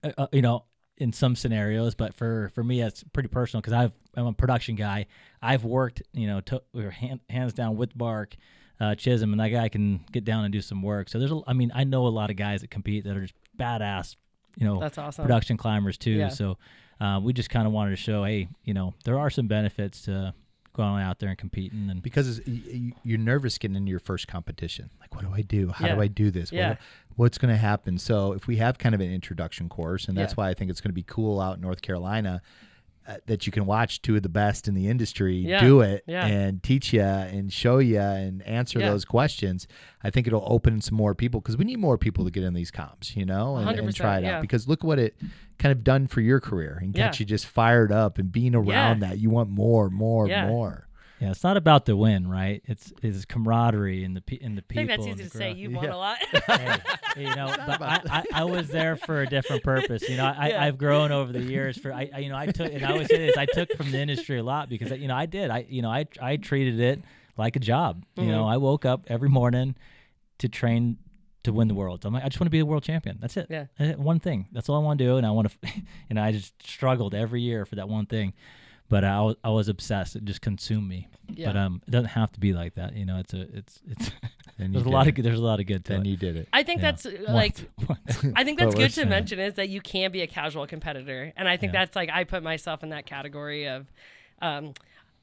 uh, uh, you know, in some scenarios. But for, for me, that's pretty personal because I've, I'm a production guy. I've worked, you know, to, hand, hands down with Mark, Uh, Chisholm and that guy can get down and do some work. So there's, a, I mean, I know a lot of guys that compete that are just badass, you know, That's awesome. production climbers too. Yeah. So uh, we just kind of wanted to show, hey, you know, there are some benefits to going out there and competing. And because it's, y- y- you're nervous getting into your first competition. Like, what do I do? How Yeah. do I do this? What- Yeah. What's going to happen? So, if we have kind of an introduction course, and that's Yeah. why I think it's going to be cool out in North Carolina. Uh, that you can watch two of the best in the industry Yeah. do it Yeah. and teach you and show you and answer those questions. I think it'll open some more people because we need more people to get in these comps, you know, and, and try it out. Because look what it kind of done for your career and got you just fired up and being around that. You want more, more, more. Yeah, it's not about the win, right? It's it's camaraderie and the pe- and the I people. think that's easy the to say. growth. You (laughs) won Yeah. a lot. hey, you know, but I, I, I was there for a different purpose. You know, I, Yeah. I've grown over the years. For I, I, you know, I took, and I always say this, I took from the industry a lot because you know I did. I, you know, I, I treated it like a job. You know, Mhm. I woke up every morning to train to win the world. I'm like, I just want to be a world champion. That's it. Yeah. That's it. One thing. That's all I want to do, and I want to, (laughs) and I just struggled every year for that one thing. But I was, I was obsessed. It just consumed me. yeah. But um, it doesn't have to be like that. You know, it's a, it's, it's. (laughs) And there's a lot did of good, there's a lot of good to Then it. you did it. I think Yeah. that's uh, like (laughs) Once- (laughs) I think that's good to mention is that you can be a casual competitor, and I think Yeah. that's like I put myself in that category of, um,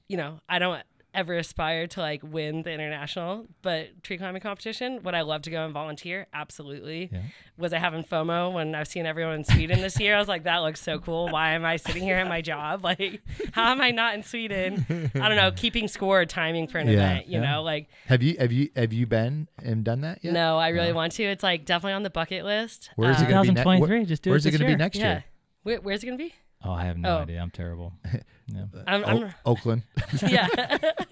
you know, I don't ever aspire to like win the international, but tree climbing competition. Would I love to go and volunteer? Absolutely. Yeah. Was I having FOMO when I was seeing everyone in Sweden this year? I was like, that looks so cool. Why am I sitting here at my job? Like, how am I not in Sweden? I don't know, keeping score, timing for an Yeah. event. You Yeah. know, like Have you have you have you been and done that yet? no, I really No. want to. It's like definitely on the bucket list. Where's it Um, gonna be? Ne- 2023, just do it where's it this gonna be next Yeah. year? Where, where's it gonna be? Oh, I have no Oh. idea. I'm terrible. (laughs) Yeah. I'm, O- I'm Oakland. (laughs) (laughs) yeah.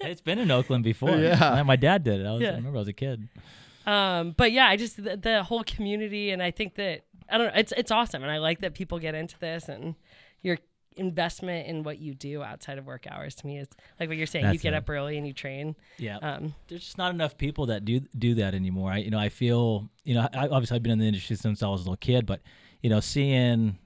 it's been in Oakland before. Yeah. My- my dad did it. I, was, Yeah. I remember I was a kid. Um, but yeah, I just the, the whole community, and I think that I don't know, it's it's awesome, and I like that people get into this, and your investment in what you do outside of work hours to me is like what you're saying. you get it. up early and you train. Yeah. Um, There's just not enough people that do do that anymore. I you know I feel you know I, obviously I've been in the industry since I was a little kid, but you know seeing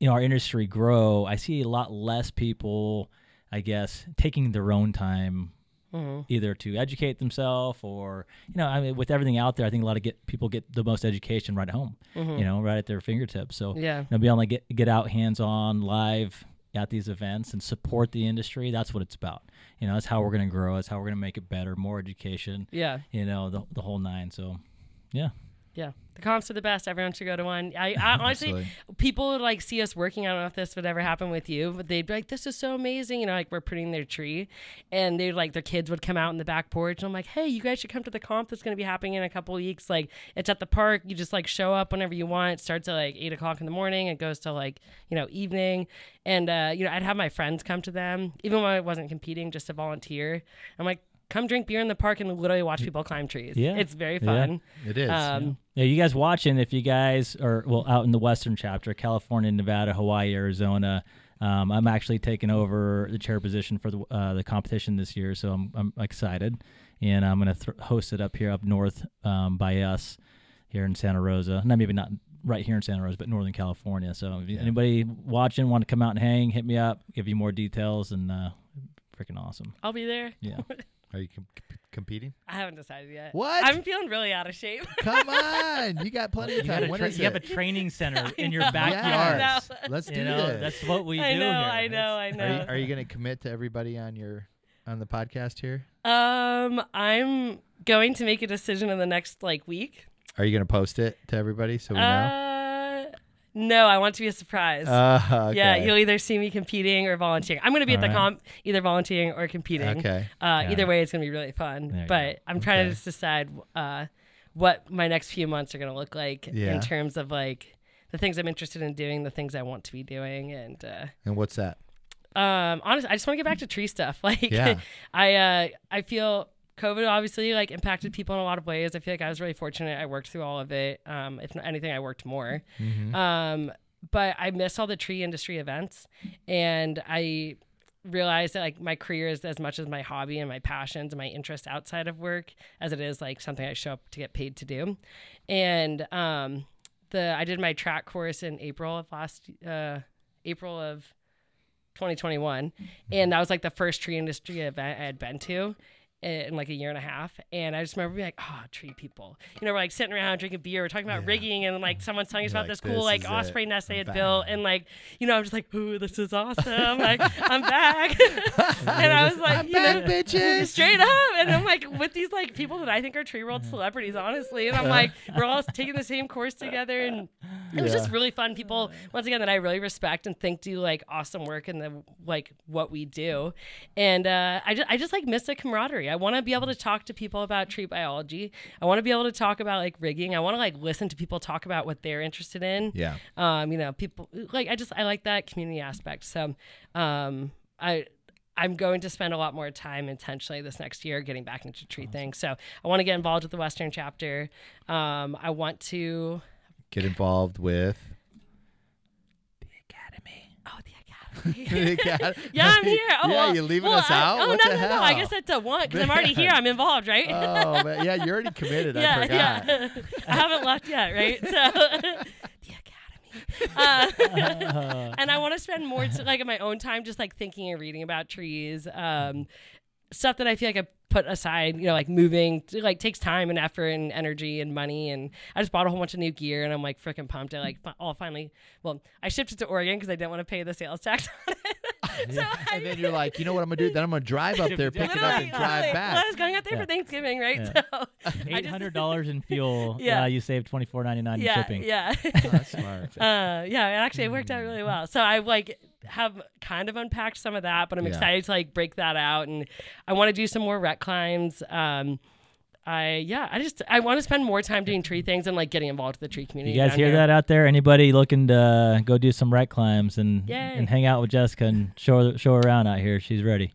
you know our industry grow, I see a lot less people, I guess, taking their own time mhm. either to educate themselves or you know I mean with everything out there, I think a lot of get people get the most education right at home, Mhm. you know, right at their fingertips. So Yeah. you know, be able to get get out hands on live at these events and support the industry. That's what it's about. You know, that's how we're going to grow. That's how we're going to make it better. More education. Yeah. You know, the the whole nine. So, yeah, Yeah. The comps are the best. Everyone should go to one. I, I (laughs) honestly, people would like see us working. I don't know if this would ever happen with you, but they'd be like, "This is so amazing!" You know, like we're pruning their tree, and they'd like their kids would come out in the back porch, and I'm like, "Hey, you guys should come to the comp that's going to be happening in a couple weeks. Like, it's at the park. You just like show up whenever you want. It starts at like eight o'clock in the morning. It goes to like you know evening, and uh, you know I'd have my friends come to them, even when I wasn't competing, just to volunteer. I'm like. Come drink beer in the park and literally watch people climb trees. Yeah. It's very Yeah. fun. It is. Um, yeah. You guys watching? If you guys are well out in the western chapter, California, Nevada, Hawaii, Arizona. Um, I'm actually taking over the chair position for the uh, the competition this year, so I'm I'm excited, and I'm gonna th- host it up here up north um, by us here in Santa Rosa. Not maybe not right here in Santa Rosa, but Northern California. So if Yeah. anybody watching want to come out and hang, hit me up, give you more details, and uh, freaking awesome. I'll be there. Yeah. (laughs) Are you com- competing? I haven't decided yet. What? I'm feeling really out of shape. (laughs) Come on, you got plenty of time. a When tra- you have a training center (laughs) in your backyard. Yes. (laughs) Let's do You know, this. that's what we I do know, here. I know, I Are you, know. are you going to commit to everybody on your on the podcast here? Um, I'm going to make a decision in the next like week. Are you going to post it to everybody so we know? No, I want to be a surprise. Uh, Yeah, you'll either see me competing or volunteering. I'm going to be at the Alright. comp, either volunteering or competing. Okay. Uh, Yeah. Either way, it's going to be really fun. There But. I'm trying Okay. to just decide uh, what my next few months are going to look like Yeah. in terms of like the things I'm interested in doing, the things I want to be doing, and uh, And what's that? um, honestly, I just want to get back to tree stuff. (laughs) Like, Yeah. I uh, I feel COVID obviously like impacted people in a lot of ways. I feel like I was really fortunate. I worked through all of it. Um, if not anything, I worked more. Mm-hmm. Um, but I miss all the tree industry events, and I realized that like my career is as much as my hobby and my passions and my interests outside of work as it is like something I show up to get paid to do. And um, the I did my track course in April of last uh, April of 2021, and that was like the first tree industry event I had been to Eh, in like a year and a half. And I just remember being like, oh, tree people. You know, we're like sitting around drinking beer, we're talking about Yeah. rigging, and like someone's telling us You're about like, this cool "This like is it. osprey nest they I'm had built. And like, you know, I'm just like, ooh, this is awesome. like, (laughs) I'm back. (laughs) and I was like, I'm you back, know, bitches. (laughs) straight up. And I'm like with these like people that I think are tree world mm. celebrities, honestly. And I'm uh-huh. like, we're all taking the same course together. And it was just really fun. People, once again, that I really respect and think do like awesome work in the like what we do. And uh, I just, I just like miss the camaraderie. I want to be able to talk to people about tree biology. I want to be able to talk about like rigging. I want to like listen to people talk about what they're interested in Yeah. um, you know, people like I just I like that community aspect. So, um, I I'm going to spend a lot more time intentionally this next year getting back into tree things. So I want to get involved with the Western chapter. Um, I want to. Get involved with the academy. (laughs) (laughs) yeah, I'm (laughs) here. Oh, yeah, well, you leaving well, us I- out? Oh what no, the no, hell? no. I guess that's a one because I'm already here. I'm involved, right? oh, man. yeah, you're already committed. I yeah, forgot. yeah. I haven't left yet, right? So the academy. Uh, and I want to spend more t- like in my own time just like thinking and reading about trees. Um, stuff that I feel like I put aside, you know, like moving to, like takes time and effort and energy and money. And I just bought a whole bunch of new gear and I'm like freaking pumped. I like, fi- oh, finally, well, I shipped it to Oregon because I didn't want to pay the sales tax (laughs) on it. (laughs) so I And then you're like, you know what I'm gonna do? Then I'm gonna drive (laughs) up there, pick it up, and drive back. Well, I was going out there Yeah. for Thanksgiving, right? Yeah. So I Eight just- hundred dollars in fuel. Yeah. yeah, you saved twenty four ninety nine in shipping. yeah. That's smart. uh, yeah, it actually it worked out really well. So I like have kind of unpacked some of that, but I'm Yeah. excited to like break that out, and I want to do some more rec climbs. Um, I yeah, I just I want to spend more time doing tree things and like getting involved with the tree community. You guys hear here. that out there? Anybody looking to uh, go do some rec climbs and Yay. and hang out with Jessica and show her, show her around out here? She's ready.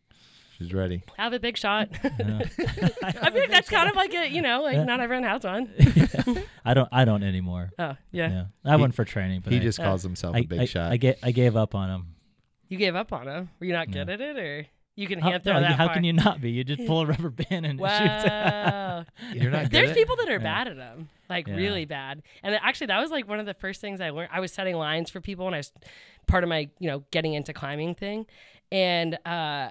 She's ready. Have a big shot. (laughs) Yeah. (laughs) I feel like that's kind of like a you know like not everyone has one. (laughs) I don't. I don't anymore. Oh yeah, Yeah, I went for training, but He I, just uh, calls himself I, a big I, shot. I, ga- I gave up on him. You gave up on him. Were you not good at it, or you can How, hand throw no, that how far? can you not be? You just (laughs) pull a rubber band and shoot. Wow. (laughs) You're not good. There's at- people that are Yeah. bad at them, like Yeah. really bad. And actually, that was like one of the first things I learned. I was setting lines for people, and I was part of my, you know, getting into climbing thing. And uh,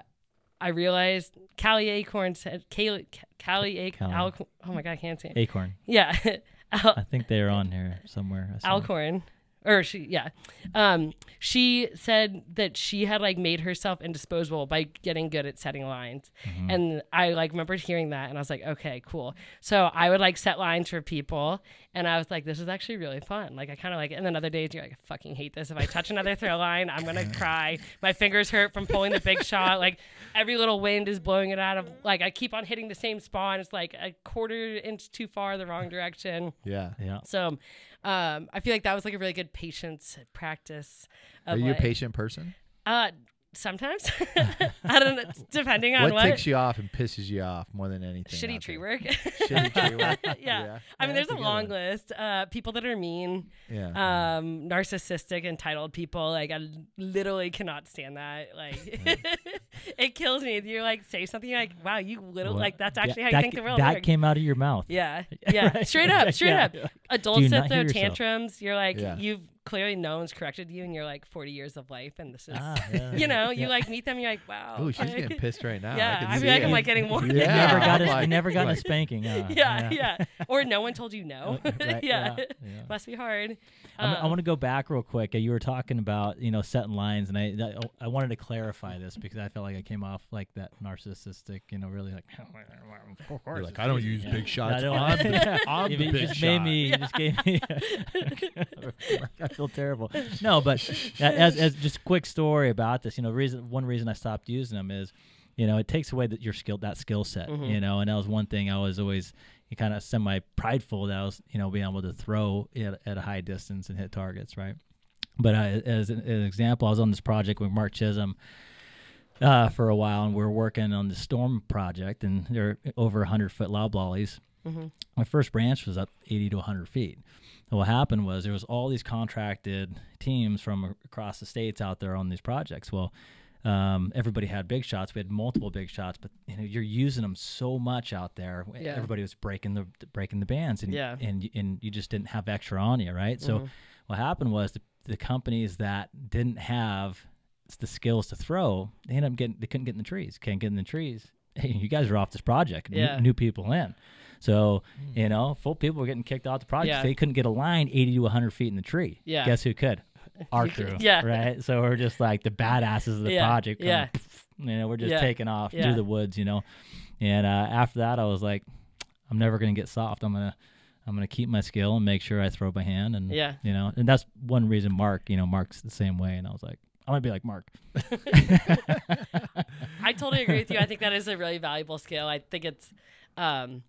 I realized Callie Acorn said, Callie, Callie Acorn, Callie. Oh my God, I can't say it. Acorn. Yeah. (laughs) Al- I think they're on here somewhere. I it. Alcorn. Or she, yeah. Um, she said that she had like made herself indisposable by getting good at setting lines. Mm-hmm. And I like remembered hearing that and I was like, okay, cool. So I would like set lines for people and I was like, this is actually really fun. Like I kind of like it. And then other days you're like, I fucking hate this. If I touch another throw line, I'm going to cry. My fingers hurt from pulling the big shot. Like every little wind is blowing it out of, like I keep on hitting the same spot. It's like a quarter inch too far the wrong direction. Yeah. Yeah. So um, I feel like that was like a really good patience practice. Of Are you a patient person? Uh, sometimes. (laughs) I don't know, depending on What, what. ticks you off and pisses you off more than anything? Shitty tree work. Shitty (laughs) tree work. yeah. Yeah. I mean, Yeah, there's a a long one. list. Uh, people that are mean, Yeah. um, narcissistic, entitled people. Like, I literally cannot stand that. Like, (laughs) it kills me. You're like, say something you're like, wow, you little, What? like, that's Yeah, actually how you think ca- the world That works. came out of your mouth. Yeah, yeah, Right. straight up, straight Yeah. up. Adults you that throw tantrums, you're like, Yeah. you've clearly no one's corrected you in your like 40 years of life, and this is, Ah, (laughs) yeah. you know, you like meet them, you're like, wow. Oh, she's getting (laughs) pissed right now. Yeah, I, I feel like it. I'm like getting more. You Yeah, never got I'm a, like- you never got a spanking. (laughs) huh? yeah, yeah, Or no one told you no. Right, yeah. yeah, yeah. Must be hard. I'm- I Um, want to go back real quick. Uh, You were talking about you know setting lines, and I that- I wanted to clarify this because I felt like I came off like that narcissistic, you know, really like. Of course, You're like, I don't use big shots. I don't- I'm the, I'm You the big just shot. made me. You just gave me. (laughs) Feel terrible. No, but as, as just a quick story about this, you know, reason one reason I stopped using them is, you know, it takes away that your skill that skill set, Mhm. you know, and that was one thing I was always kind of semi prideful that I was, you know, being able to throw at, at a high distance and hit targets, right? But I, as an, an example, I was on this project with Mark Chisholm uh, for a while, and we are working on the storm project, and they're over 100 foot loblollies. Mhm. My first branch was up 80 to 100 feet. And what happened was there was all these contracted teams from across the states out there on these projects. Well, um, everybody had big shots. We had multiple big shots, but you know you're using them so much out there. Yeah. Everybody was breaking the breaking the bands, and Yeah. and and you just didn't have extra on you, right? So Mhm. what happened was the, the companies that didn't have the skills to throw, they ended up getting they couldn't get in the trees. Can't get in the trees. (laughs) Hey, you guys are off this project. New- New, people in. So you know, full people were getting kicked off the project. Yeah. They couldn't get a line eighty to hundred feet in the tree. Yeah. Guess who could? (laughs) Our crew. yeah. Right. So we're just like the badasses of the Yeah, project. coming, yeah. You know, we're just Yeah, taking off through the woods. You know, and uh, after that, I was like, I'm never gonna get soft. I'm gonna I'm gonna keep my skill and make sure I throw by hand and Yeah. you know, and that's one reason Mark, you know, Mark's the same way, and I was like, I'm gonna be like Mark. (laughs) (laughs) I totally agree with you. I think that is a really valuable skill. I think it's, um,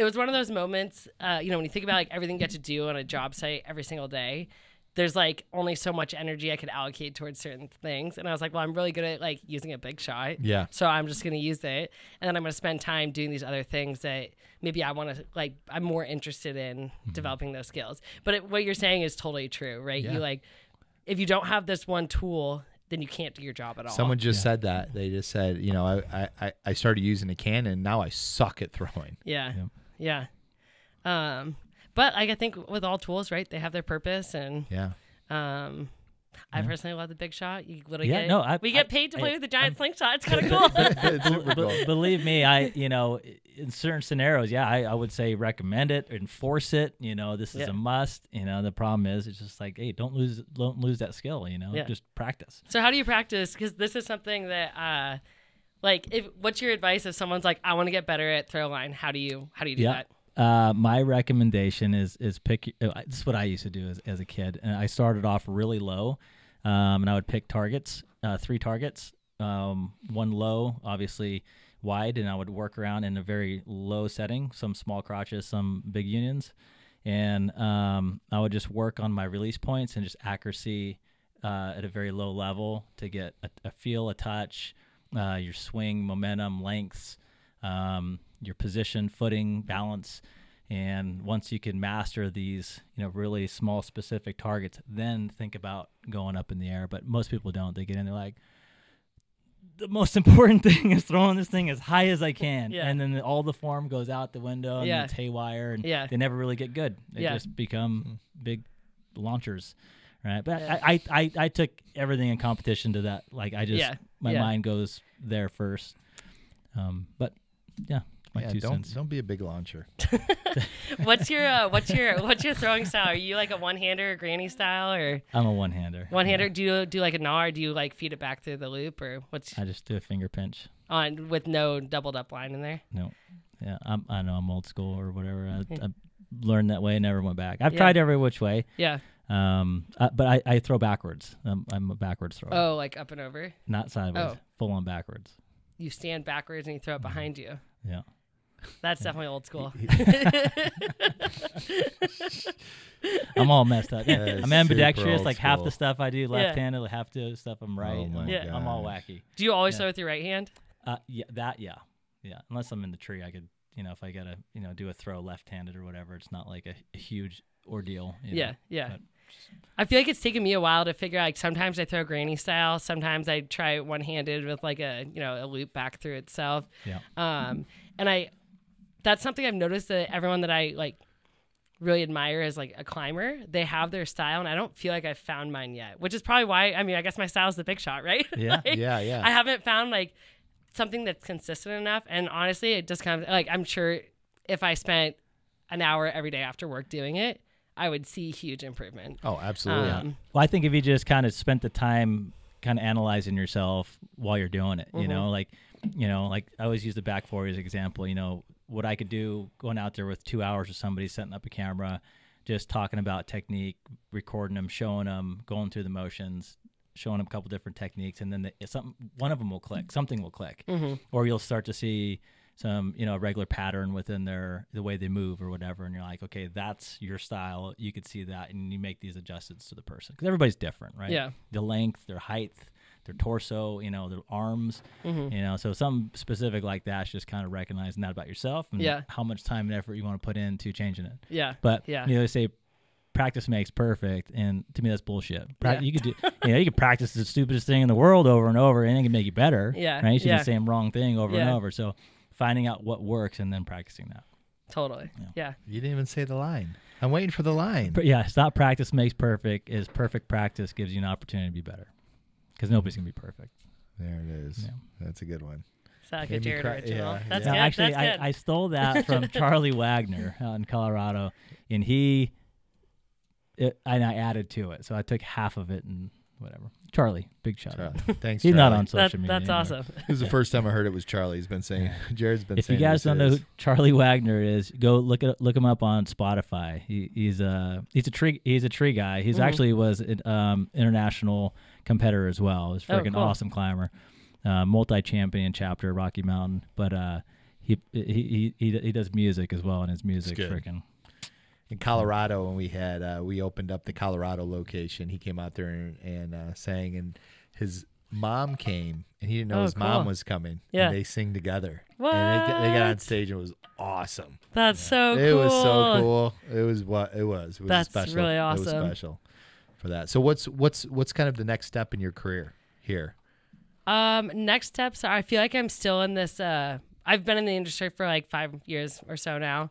it was one of those moments, uh, you know, when you think about like everything you get to do on a job site every single day, there's like only so much energy I could allocate towards certain things. And I was like, well, I'm really good at like using a big shot. Yeah. So I'm just going to use it. And then I'm going to spend time doing these other things that maybe I want to like, I'm more interested in developing those skills. But it, what you're saying is totally true, right? Yeah. You like, if you don't have this one tool, then you can't do your job at all. Someone just said that. They just said, you know, I, I, I started using a cannon. Now I suck at throwing. Yeah. Yep. Yeah. Um, but like, I think with all tools, right, they have their purpose. And Yeah. um, I personally love the big shot. You literally Yeah, get, no, I- we get I- paid to I- play with the giant slingshot. It's (laughs) kind of cool. It's super cool. Believe me, I you know, in certain scenarios, yeah, I, I would say recommend it, enforce it. You know, this is Yeah. a must. You know, the problem is it's just like, hey, don't lose don't lose that skill. You know, Yeah. just practice. so how do you practice? Because this is something that, uh, like, if what's your advice if someone's like, I want to get better at throw line? How do you how do you do that? Uh, my recommendation is is pick. Uh, this is what I used to do as, as a kid, and I started off really low, um, and I would pick targets, uh, three targets, um, one low, obviously wide, and I would work around in a very low setting, some small crotches, some big unions, and um, I would just work on my release points and just accuracy uh, at a very low level to get a, a feel, a touch, uh, your swing, momentum, lengths, um, your position, footing, balance. And once you can master these, you know, really small specific targets, then think about going up in the air. But most people don't. They get in, they're like, the most (laughs) important thing is throwing this thing as high as I can, Yeah. and then all the form goes out the window, and Yeah. it's haywire, and Yeah. they never really get good. They Yeah. just become big launchers, right? But Yeah. I, I, I, I took everything in competition to that. Like I just, Yeah. My Yeah. mind goes there first. Um, but yeah, my yeah, two don't cents. don't be a big launcher. (laughs) (laughs) What's your uh, what's your what's your throwing style? Are you like a one hander granny style or I'm a one-hander. one hander? Do you do like a gnaw or do you like feed it back through the loop or what's I just do a finger pinch. on with no doubled up line in there? No, yeah, I'm, I know I'm old school or whatever. I, I learned that way, never went back. I've Yeah. tried every which way, Yeah. Um, uh, but I, I throw backwards. I'm, I'm a backwards thrower, Oh, like up and over. not sideways, Oh. full on backwards. You stand backwards and you throw it behind you. Yeah. That's definitely old school. (laughs) I'm all messed up. Yeah, I'm ambidextrous. old like half the stuff I do left-handed, half the stuff I'm right. Oh my I'm, Yeah. I'm all wacky. Do you always Yeah. throw with your right hand? Uh, yeah, that yeah, yeah. Unless I'm in the tree, I could, you know, if I gotta, you know, do a throw left-handed or whatever, it's not like a, a huge ordeal. you Yeah, know. yeah. but- I feel like it's taken me a while to figure out. Like sometimes I throw granny style. Sometimes I try it one handed with like a you know a loop back through itself. Yeah. Um, and I, that's something I've noticed that everyone that I like really admire as like a climber. They have their style, and I don't feel like I've found mine yet. Which is probably why. I mean, I guess my style is the big shot, right? Yeah. (laughs) Like, Yeah, yeah. I haven't found like something that's consistent enough. And honestly, it just kind of like I'm sure if I spent an hour every day after work doing it, I would see huge improvement. Oh, absolutely. Um, Well, I think if you just kind of spent the time kind of analyzing yourself while you're doing it, you Mm-hmm. know, like, you know, like I always use the back four as an example, you know, what I could do going out there with two hours with somebody setting up a camera, just talking about technique, recording them, showing them, going through the motions, showing them a couple different techniques, and then the, something, one of them will click, something will click, Mm-hmm. or you'll start to see some, you know, a regular pattern within their the way they move or whatever, and you're like, okay, that's your style. You could see that, and you make these adjustments to the person because everybody's different, right? Yeah. The length, their height, their torso, you know, their arms, Mm-hmm. you know, so something specific like that's just kind of recognizing that about yourself and Yeah. how much time and effort you want to put into changing it. Yeah. But Yeah. you know, they say practice makes perfect, and to me, that's bullshit. Pra- Yeah. You could do, (laughs) you know, you could practice the stupidest thing in the world over and over, and it can make you better. Yeah, right. You should yeah. the same wrong thing over and over. So finding out what works and then practicing that. Totally. Yeah. You didn't even say the line. I'm waiting for the line. But yeah, it's not practice makes perfect. Is perfect practice gives you an opportunity to be better, because nobody's gonna be perfect. There it is. Yeah. That's a good one. Is that like a Jared cry- original? yeah, That's yeah. No, good. actually, That's good. I, I stole that from (laughs) Charlie Wagner out in Colorado, and he, it, and I added to it. So I took half of it and whatever. Charlie, big shout out. (laughs) Thanks. He's not Charlie. on That- social media. that's anymore. awesome. This is the first time I heard it was Charlie. He's been saying. (laughs) Jared's been saying it. If you guys don't know who is- Charlie Wagner is, go look at look him up on Spotify. He, he's a he's a tree he's a tree guy. He's Mhm. actually was an um, international competitor as well. He's a Oh, freaking cool. awesome climber, uh, multi champion chapter Rocky Mountain. But uh, he, he he he does music as well, and his music good. freaking in Colorado when we had uh, we opened up the Colorado location. He came out there and, and uh, sang, and his mom came, and he didn't know Oh, his mom was coming. Yeah. and they sing together. And they, got- they got on stage, and it was awesome. That's so cool. It was so cool. It was what it was. It was That's special. really It was special for that. So what's what's what's kind of the next step in your career here? Um, next steps are I feel like I'm still in this uh I've been in the industry for like five years or so now.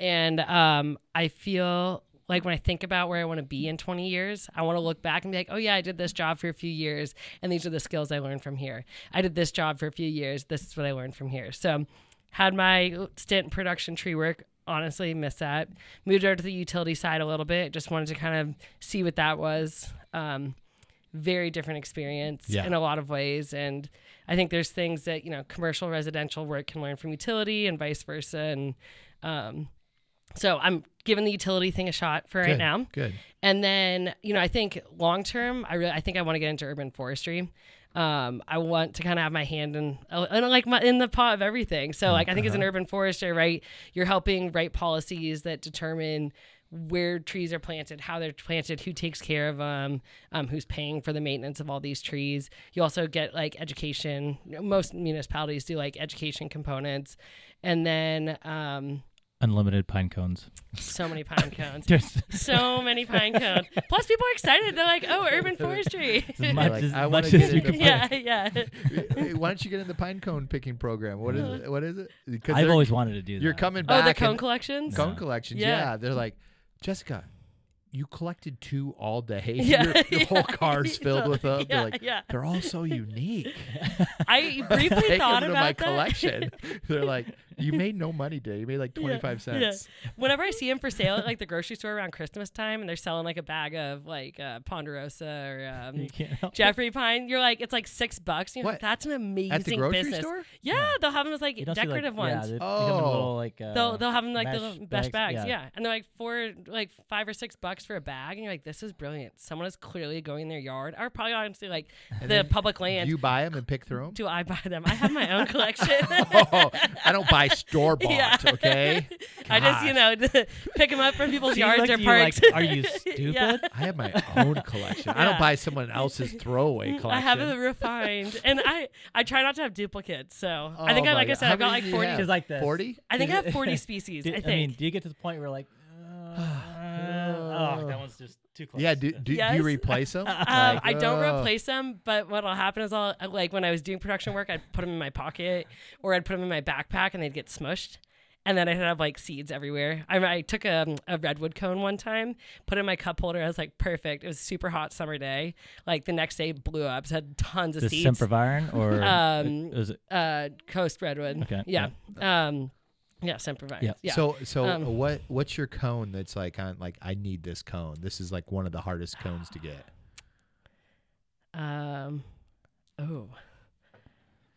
And um I feel like when I think about where I want to be in 20 years, I want to look back and be like, oh yeah, I did this job for a few years, and these are the skills I learned from here. I did this job for a few years. This is what I learned from here. So, had my stint in production tree work. Honestly, missed that. Moved over to the utility side a little bit. Just wanted to kind of see what that was. Um, very different experience Yeah. in a lot of ways. And I think there's things that, you know, commercial residential work can learn from utility and vice versa. And um, so I'm giving the utility thing a shot for right Good, now. Good. And then, you know, I think long term, I really, I think I want to get into urban forestry. Um, I want to kind of have my hand in, uh, in like my, in the pot of everything. So, like, I think as an urban forester, right, you're helping write policies that determine where trees are planted, how they're planted, who takes care of them, um, who's paying for the maintenance of all these trees. You also get like education. Most municipalities do like education components, and then um, unlimited pine cones. so many pine cones (laughs) so many pine cones. Plus, people are excited. They're like, "Oh, urban forestry." as (laughs) much like, as, I wanna much as you into can. yeah, yeah. Hey, Why don't you get in the pine cone picking program? What is it? What is it? Because I've always wanted to do that. you're coming back. Oh, the cone collections. cone collections. Yeah. Yeah. they're like, Jessica, you collected two all day. (laughs) Yeah, your, your whole car's filled with them. Yeah, they're like, yeah. they're all so unique. I briefly Take thought them to about my that. collection. they're like, you made no money today. You made like twenty five Yeah. cents. Whenever I see them for sale at like the grocery store around Christmas time, and they're selling like a bag of like uh, Ponderosa or um, You it. Jeffrey Pine, you're like, it's like six bucks. You're like, What? that's an amazing At the grocery business. store? Yeah, they'll have them as like You don't see, like- decorative yeah, ones. they- they come in Oh. little, like, uh, They'll they'll have them like mesh the little mesh bags, bags, yeah. yeah. and they're like four, like five or six bucks for a bag, and you're like, this is brilliant. Someone is clearly going in their yard, or probably honestly like the public land. You buy them and pick through them. Do I buy them? I have my own (laughs) collection. oh, I don't buy store (laughs) bought. Yeah. Okay. I just you know (laughs) pick them up from people's (laughs) She yards looked or at you like, parks. "Are you stupid?" Yeah. I have my own collection. I don't buy someone else's throwaway collection. I have it refined, and I I try not to have duplicates. So I think Oh I my like I said How I've got like forty. like this. Forty. I think I have forty species. Do- I think. mean, do you get to the point where like, uh, (sighs) oh, that one's just too close. Yeah. Do, do, do you replace them? (laughs) Um, I don't oh. replace them, but what'll happen is I'll like when I was doing production work, I'd put them in my pocket or I'd put them in my backpack, and they'd get smushed. and then it have like seeds everywhere. I, I took a, a redwood cone one time, put it in my cup holder. I was like, perfect. It was a super hot summer day. Like the next day, blew up. It had tons of seeds. The seeds. Sempervirn or Um, was it? uh, coast redwood. Okay, Yeah. Um, yeah, Sempervirens. Yeah. Yeah. So so Um, what what's your cone that's like on like I need this cone. This is like one of the hardest cones to get. um, oh.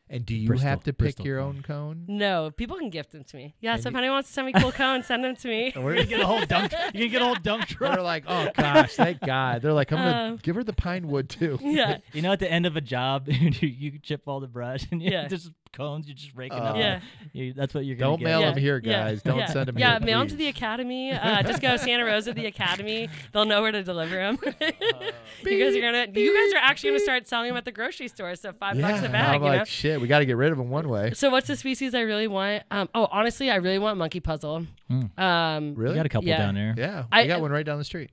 And do you Bristol- have to pick Bristol your cone. own cone? No, people can gift them to me. Yeah, And so if anyone wants to send me cool (laughs) cones, send them to me. (laughs) We're gonna get a whole dump. You can get a whole dump truck. They're like, oh (laughs) gosh, thank God. They're like, I'm gonna Um, give her the pine wood too. yeah. You know, at the end of a job, you, you chip all the brush and you, Yeah. just cones. You're just raking Uh, up. Yeah. You, that's what you're gonna Don't get. mail Yeah. them here, Yeah. guys. Don't yeah. send them Yeah, here. mail them to the academy. Uh, just go Santa Rosa, the academy. They'll know where to deliver them. (laughs) you guys are gonna. You guys are actually gonna start selling them at the grocery store. So five yeah, bucks a bag. I'm you like, know. shit, we got to get rid of them one way. So what's the species I really want? Um, oh, honestly, I really want monkey puzzle. Hmm. Um, Really? You got a couple Yeah. down there. yeah, I- I got one right down the street.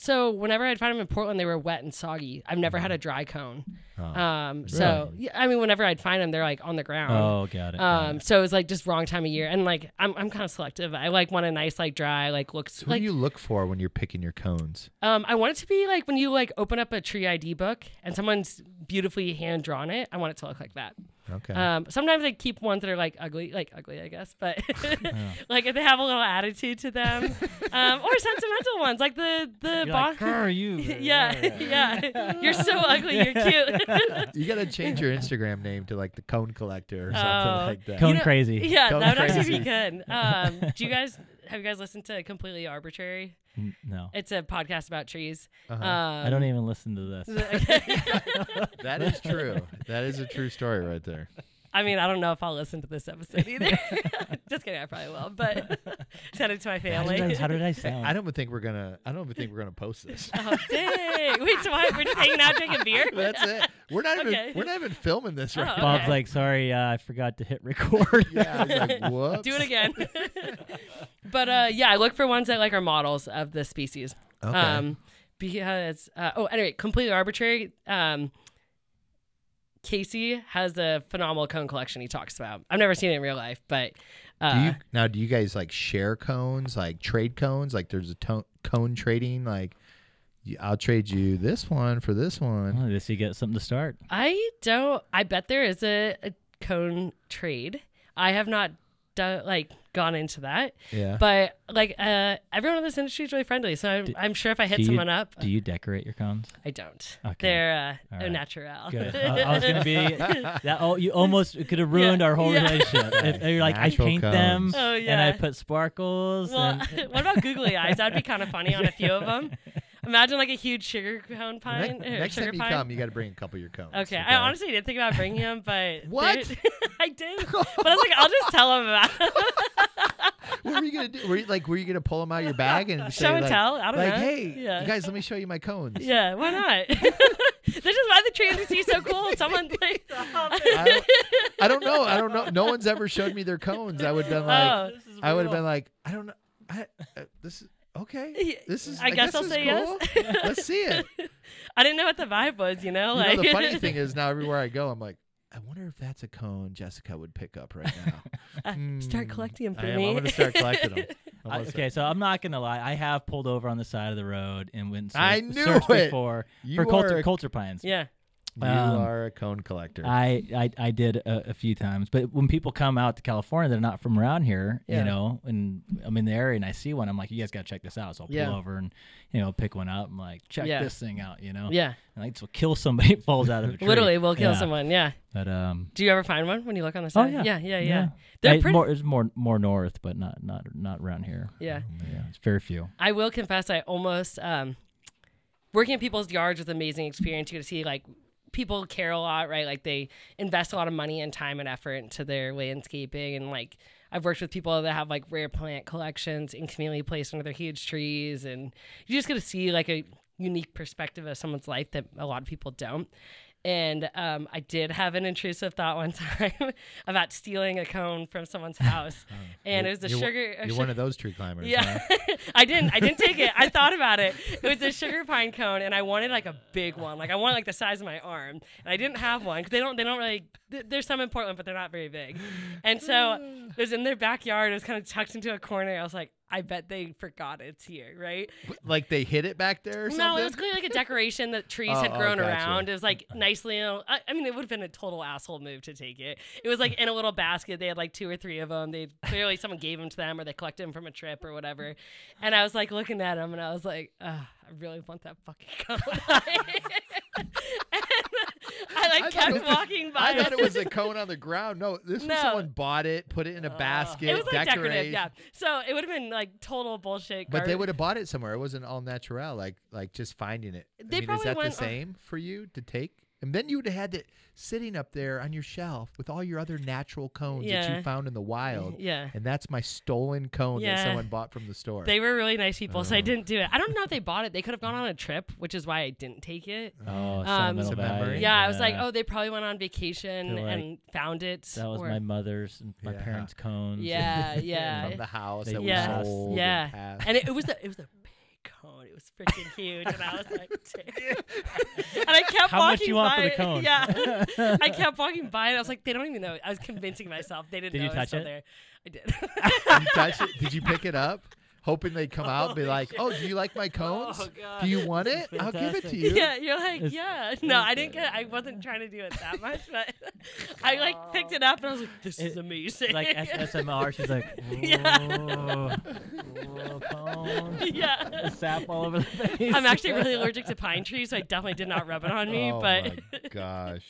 So whenever I'd find them in Portland, they were wet and soggy. I've never had a dry cone. Oh. Um, so yeah, I mean, whenever I'd find them, they're like on the ground. Oh, got it. got Um, it. so it was like just wrong time of year, and like I'm I'm kind of selective. I like want a nice like dry like looks So who like do you look for when you're picking your cones? um I want it to be like when you like open up a tree ID book and someone's beautifully hand drawn it. I want it to look like that. Okay. Um, sometimes I keep ones that are like ugly, like ugly, I guess, but (laughs) like if they have a little attitude to them, um, or sentimental ones like the the You're boss. like, "Grr, you. (laughs) yeah, yeah. (laughs) You're so ugly. You're cute. you got to change your Instagram name to like the cone collector or something Oh. like that. Cone know- crazy. yeah, Cone that would actually be good. Um, do you guys have you guys listened to Completely Arbitrary? N- No. It's a podcast about trees. Uh-huh. Um, I don't even listen to this. (laughs) that is true. That is a true story right there. I mean, I don't know if I'll listen to this episode either. (laughs) (laughs) Just kidding, I probably will, but (laughs) send it to my How did, family. I, how did I sound? I don't even think we're gonna. I don't even think we're gonna post this. oh dang! Wait, so what? We're just hanging out drinking beer. That's it. We're not even. We're not even filming this right Oh, now. Bob's okay. like, sorry, uh, I forgot to hit record. Yeah, I like, whoops. Do it again. but uh, yeah, I look for ones that like are models of the species. Okay. Um, because uh, oh, anyway, completely arbitrary. Um, Casey has a phenomenal cone collection he talks about. I've never seen it in real life, but uh, do you now? Do you guys like share cones, like trade cones? Like there's a to- cone trading. Like I'll trade you this one for this one. Well, this you get something to start. I don't. I bet there is a, a cone trade. I have not done like gone into that, Yeah. but like uh, everyone in this industry is really friendly. So I'm, Do- I'm sure if I hit do you- someone up, Do you decorate your cones? I don't. Okay. They're uh, All au right. natural. Good. (laughs) I, I was gonna be (laughs) that. Oh, you almost could have ruined Yeah, our whole yeah. relationship. If you're like, Natural I paint them, cones. Oh, and. I put sparkles. Well, and, (laughs) what about googly eyes? That'd be kind of funny on a few of them. Imagine like a huge sugar cone Ne- pine. or next sugar time you pine. come, you got to bring a couple of your cones. Okay. I honestly didn't think about bringing them, but (laughs) What? (laughs) I did, (laughs) but I was like, I'll just tell them about. It. what were you gonna do? Were you like, were you gonna pull them out of your bag and say, Show and like, tell. I don't know. like, know. hey, yeah. guys, let me show you my cones. yeah. Why not? This is why the trees see so cool. Someone like. I don't, I don't know. I don't know. No one's ever showed me their cones. I would have been like, Oh. I would have been like, I don't know. I, uh, this is okay. (laughs) This is. I guess I'll this say is cool. (laughs) Let's see it. (laughs) I didn't know what the vibe was. You know, You like know, the funny thing is now everywhere I go, I'm like, I wonder if that's a cone Jessica would pick up right now. Uh, start collecting them for I am. me. I'm gonna start collecting them. I'm I- gonna okay, so I'm not gonna lie. I have pulled over on the side of the road and went. And I knew searched it. before You for are Coulter, a- Coulter pines. yeah. You Um, are a cone collector. I, I I did a, a few times, but when people come out to California, they're not from around here, Yeah. you know, and I'm in the area and I see one, I'm like, you guys gotta check this out. So I'll pull Yeah. over and you know pick one up. I'm like, check Yeah. this thing out, you know. Yeah. And like, will kill somebody (laughs) it falls out of a tree. Literally, will kill someone. Yeah. But um, Do you ever find one when you look on the side? oh side? yeah, Yeah. Yeah. Yeah. They're I- pretty. more, it's more more north, but not not not around here. Yeah. Yeah, it's very few. I will confess, I almost um, working in people's yards was an amazing experience. You get to see like people care a lot, right? Like they invest a lot of money and time and effort into their landscaping, and like I've worked with people that have like rare plant collections inconveniently placed under their huge trees, and you just get to see like a unique perspective of someone's life that a lot of people don't. And um, I did have an intrusive thought one (laughs) time about stealing a cone from someone's (laughs) house, and it was the You're, sugar. You're one of those tree climbers. Yeah, huh? (laughs) I didn't. I didn't take it. I thought about it. It was a sugar pine cone, and I wanted like a big one. Like I wanted like the size of my arm, and I didn't have one because they don't. They don't really. th- There's some in Portland, but they're not very big. And so (sighs) it was in their backyard. It was kind of tucked into a corner. I was like, I bet they forgot it's here, right? Like they hid it back there or something. No, it was clearly like a decoration that trees Oh, had oh, grown gotcha. around. It was like nicely. You know, I, I mean, it would have been a total asshole move to take it. It was like in a little basket. They had like two or three of them. They clearly someone gave them to them or they collected them from a trip or whatever. And I was like looking at them and I was like, I really want that fucking (laughs) cone. (laughs) I like I kept it was- walking by. I thought it was a cone on the ground. No, this No. was someone bought it, put it in a basket, It was like decorative, yeah. So it would have been like total bullshit. But they would have bought it somewhere. It wasn't all natural, like like just finding it. I They mean, is that went the same for you to take? And then you would have had it sitting up there on your shelf with all your other natural cones that you found in the wild. (laughs) Yeah. And that's my stolen cone that someone bought from the store. They were really nice people, so I Oh. didn't do it. I don't know if they bought it. They could have gone on a trip, which is why I didn't take it. Oh, Um, sentimental Some memory. Yeah, I was like, oh, they probably went on vacation like, and found it. that was or- my mother's and my Yeah. parents' cones. Yeah, (laughs) yeah, from the house They that yeah, we sold. yeah. And. And it, it was the it was a big cone. It was freaking huge, and I was like, (laughs) and I kept How walking much you want for the cone? Yeah, (laughs) I kept walking by, and I was like, they don't even know. I was convincing myself they didn't Did know you touch it? there. I did. you touch it? Did you pick it up? Hoping they'd come out and be Holy like, shit. "Oh, do you like my (laughs) cones? Oh, God. do you want it? This is I'll give it to fantastic. you." Yeah, you're like, It's- yeah. No, I didn't get. I wasn't trying to do it that much, but (laughs) I like picked it up and I was like, this is It- amazing. Like S- SMR, she's like, (laughs) Yeah. whoa, whoa, cone. yeah. Sap all over the face. I'm actually really allergic to pine trees, so I definitely did not rub it on me. oh but my gosh.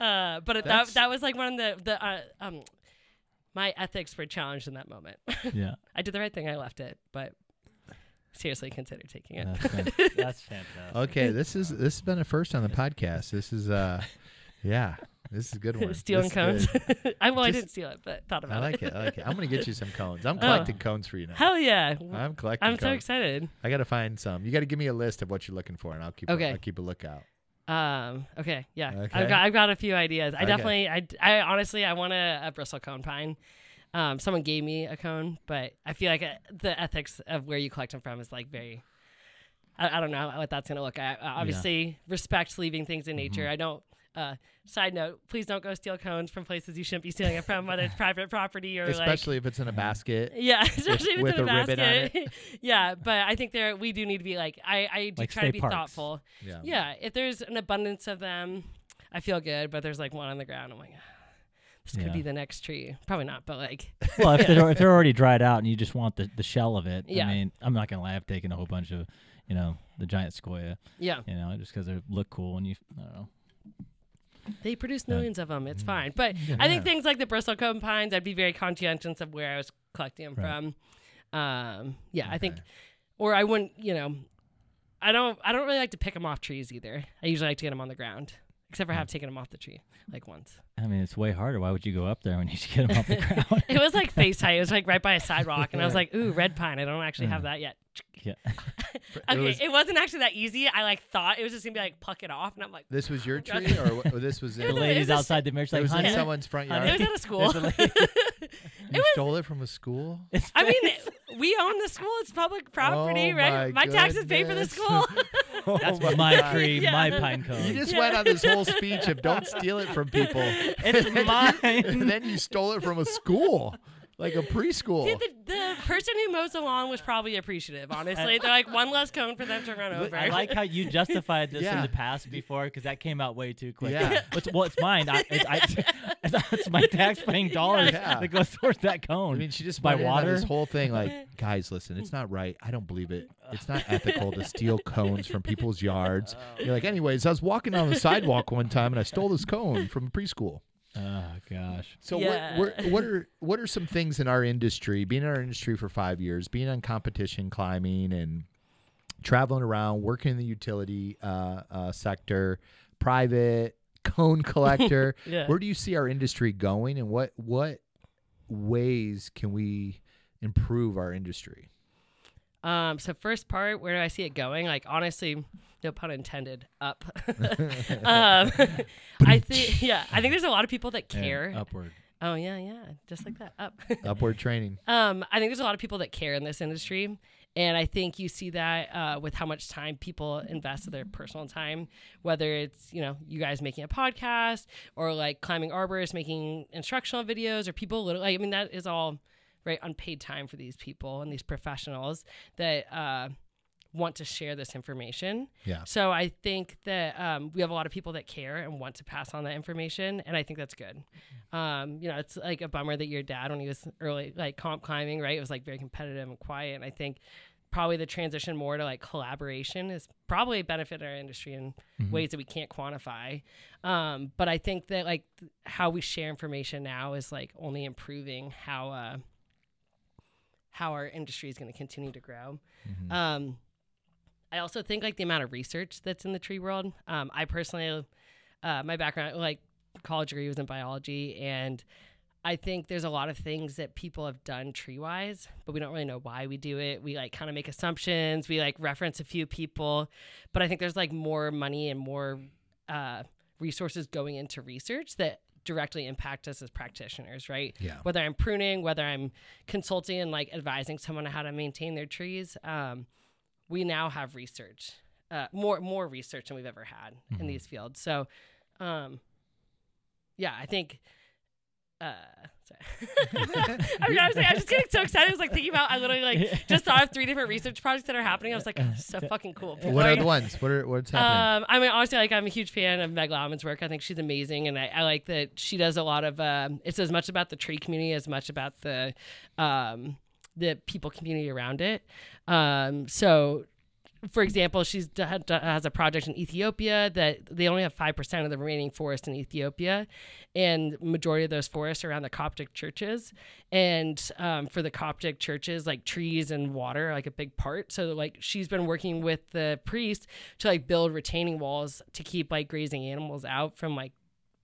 uh, but that That's- that was like one of the the uh, um my ethics were challenged in that moment. (laughs) Yeah, I did the right thing. I left it, but seriously consider taking it. that's, (laughs) fan- that's fantastic. Okay, this is this has been a first on the podcast. This is uh, yeah, this is a good (laughs) one. Stealing This cones. I well, I didn't steal it, but thought about it. I like it. I like it. I'm gonna get you some cones. I'm Oh. collecting cones for you now. Hell yeah! I'm collecting. I'm so excited. I gotta find some. You gotta give me a list of what you're looking for, and I'll keep. Okay. A, I'll keep a lookout. Um. Okay. Yeah. Okay. I've got. I've got a few ideas. I Okay. definitely. I. I honestly. I want a, a bristle cone pine. Um. Someone gave me a cone, but I feel like uh, the ethics of where you collect them from is like very. I, I don't know what that's gonna look at. Uh, obviously, respect leaving things in nature. Mm-hmm. I don't. Uh, side note: Please don't go steal cones from places you shouldn't be stealing it from, whether it's (laughs) private property or like Especially if it's in a basket. (laughs) Yeah, especially if with it's in a, a ribbon on basket. (laughs) yeah, but I think there we do need to be like I I do Like try to be parks. thoughtful. Yeah. Yeah, if there's an abundance of them, I feel good. But there's like one on the ground. I'm like, "Ah, this could Yeah. be the next tree. Probably not, but like, Well, if they're if they're already dried out and you just want the, the shell of it, Yeah. I mean, I'm not gonna lie. I've taken a whole bunch of, you know, the giant sequoia, yeah, you know, just because they look cool and you, I don't know. They produce millions of them. It's Mm. fine. But (laughs) I think things like the bristlecone pines, I'd be very conscientious of where I was collecting them Right. from. Um, yeah, I think, or I wouldn't, you know, I don't, I don't really like to pick them off trees either. I usually like to get them on the ground, except for Mm. have taken them off the tree like once. I mean, it's way harder. Why would you go up there when you should get them off the (laughs) ground? It was like face height. It was like right by a sidewalk, and I was like, "Ooh, red pine." I don't actually have that yet. Yeah. (laughs) Okay, was- it, was, not actually that easy. I like thought it was just gonna be like pluck it off, and I'm like, This was your (laughs) tree, oh, or, what- or this was (laughs) The in, was a- ladies it's a- outside the mirror, she's it like, was in someone's front honey, it yard. was at a school. there's a lady- You stole it from a school. I mean, we own the school. It's public property, Oh right? my My taxes pay for the goodness. school. That's Oh my tree, Yeah. my pine cone. You just Yeah. went on this whole speech of don't steal it from people. it's mine. and then you stole it from a school, like a preschool. See, the, the person who mows the lawn was probably appreciative. Honestly, they're like one less cone for them to run over. I like how you justified this Yeah. in the past before because that came out way too quick. Yeah. It's, well, it's mine. I, it's, I, (laughs) it's my tax-paying dollars Yeah. that goes towards that cone. I mean, she just by went water. this whole thing like, (laughs) guys, listen, it's not right. I don't believe it. It's not (laughs) ethical to steal cones from people's yards. You're like, anyways, I was walking on the sidewalk one time and I stole this cone from a preschool. Oh gosh. So Yeah. what, what, (laughs) what are what are some things in our industry? Being in our industry for five years, being on competition climbing and traveling around, working in the utility uh, uh, sector, private cone (laughs) collector. Yeah. Where do you see our industry going, and what what ways can we improve our industry? Um, so first part, where do I see it going? Like honestly, no pun intended, up. (laughs) (laughs) um, I think, (laughs) yeah, I think there's a lot of people that care. upward. Oh yeah, yeah, just like that, up. Upward training. Um, I think there's a lot of people that care in this industry. And I think you see that uh, with how much time people invest of their personal time, whether it's, you know, you guys making a podcast or like climbing arborists, making instructional videos or people, like, I mean, that is all right unpaid time for these people and these professionals that uh, want to share this information. Yeah. So I think that um, we have a lot of people that care and want to pass on that information, and I think that's good. Um, you know, it's like a bummer that your dad, when he was early, like comp climbing, right, it was like very competitive and quiet. And I think probably the transition more to like collaboration is probably a benefited our industry in ways that we can't quantify. Um, but I think that like th- how we share information now is like only improving how uh, how our industry is going to continue to grow. Um, I also think like the amount of research that's in the tree world. Um, I personally, uh, my background, like college degree was in biology, and I think there's a lot of things that people have done tree wise, but we don't really know why we do it. We like kind of make assumptions. We like reference a few people, but I think there's like more money and more uh, resources going into research that directly impact us as practitioners, right? Yeah. Whether I'm pruning, whether I'm consulting and like advising someone on how to maintain their trees, um, we now have research, uh, more more research than we've ever had in these fields. So, um, yeah, I think. Uh, sorry. (laughs) I mean, like, I was just getting so excited. I was like thinking about. I literally like (laughs) just thought of three different research projects that are happening. I was like, oh, so (laughs) fucking cool. What are- are the ones? What are what's happening? um, I mean, honestly, like I'm a huge fan of Meg Lowman's work. I think she's amazing, and I, I like that she does a lot of. Um, it's as much about the tree community as much about the, um, the people community around it. Um, so, for example, she's has a project in Ethiopia that they only have five percent of the remaining forest in Ethiopia, and majority of those forests are around the Coptic churches. And um, for the Coptic churches, like trees and water are like a big part. So like she's been working with the priests to like build retaining walls to keep like grazing animals out from like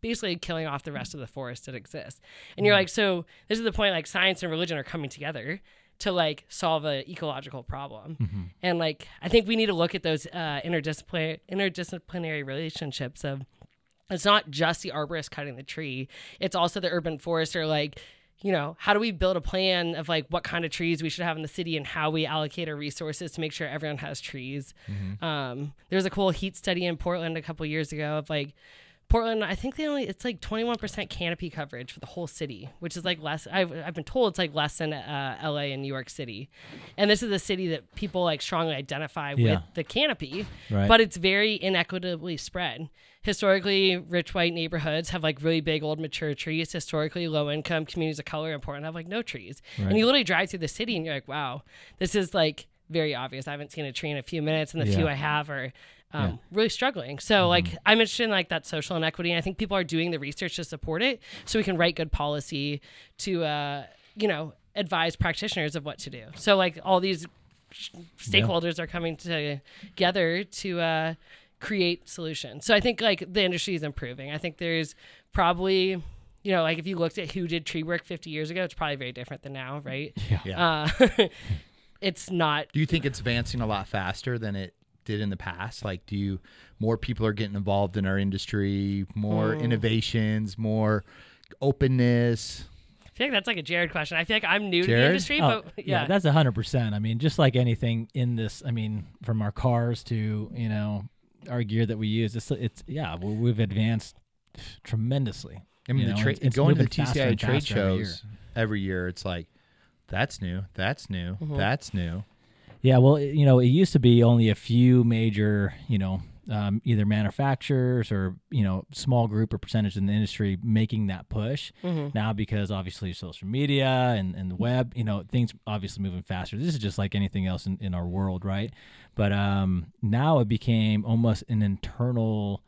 basically killing off the rest of the forest that exists. And you're like, so this is the point like science and religion are coming together to like solve an ecological problem. And like I think we need to look at those uh, interdisciplinary interdisciplinary relationships of it's not just the arborist cutting the tree, it's also the urban forester like you know, how do we build a plan of like what kind of trees we should have in the city and how we allocate our resources to make sure everyone has trees? Um, there was a cool heat study in Portland a couple years ago of like Portland, I think they only it's like 21% canopy coverage for the whole city, which is like less. I've, I've been told it's like less than uh, LA and New York City, and this is a city that people like strongly identify Yeah. with the canopy, Right. but it's very inequitably spread. Historically, rich white neighborhoods have like really big old mature trees. Historically, low income communities of color in Portland have like no trees, Right. and you literally drive through the city and you're like, wow, this is like very obvious. I haven't seen a tree in a few minutes, and the few I have are um, really struggling. So like I'm interested in like that social inequity, and I think people are doing the research to support it, so we can write good policy to uh, you know advise practitioners of what to do. So like all these sh- stakeholders are coming together to uh, create solutions. So I think like the industry is improving. I think there's probably you know like if you looked at who did tree work 50 years ago, it's probably very different than now, right? yeah. Uh, (laughs) it's not do you think it's advancing a lot faster than it did in the past? Like, do you more people are getting involved in our industry, more Hmm. innovations, more openness? I feel like that's like a Jared question. I feel like I'm new to the industry, Oh, but yeah. yeah, that's a hundred percent. I mean, just like anything in this, I mean, from our cars to you know our gear that we use, it's it's yeah, well, we've advanced tremendously. I mean, You the know, tra- it's- it's going to the moving TCI trade faster every year. shows every year, it's like that's new, that's new, Mm-hmm. that's new. Yeah, well, it- you know, it used to be only a few major, you know, um, either manufacturers or you know, small group or percentage in the industry making that push. Now, because obviously social media and, and the web, you know, things obviously moving faster. This is just like anything else in, in our world, right? But um, now it became almost an internal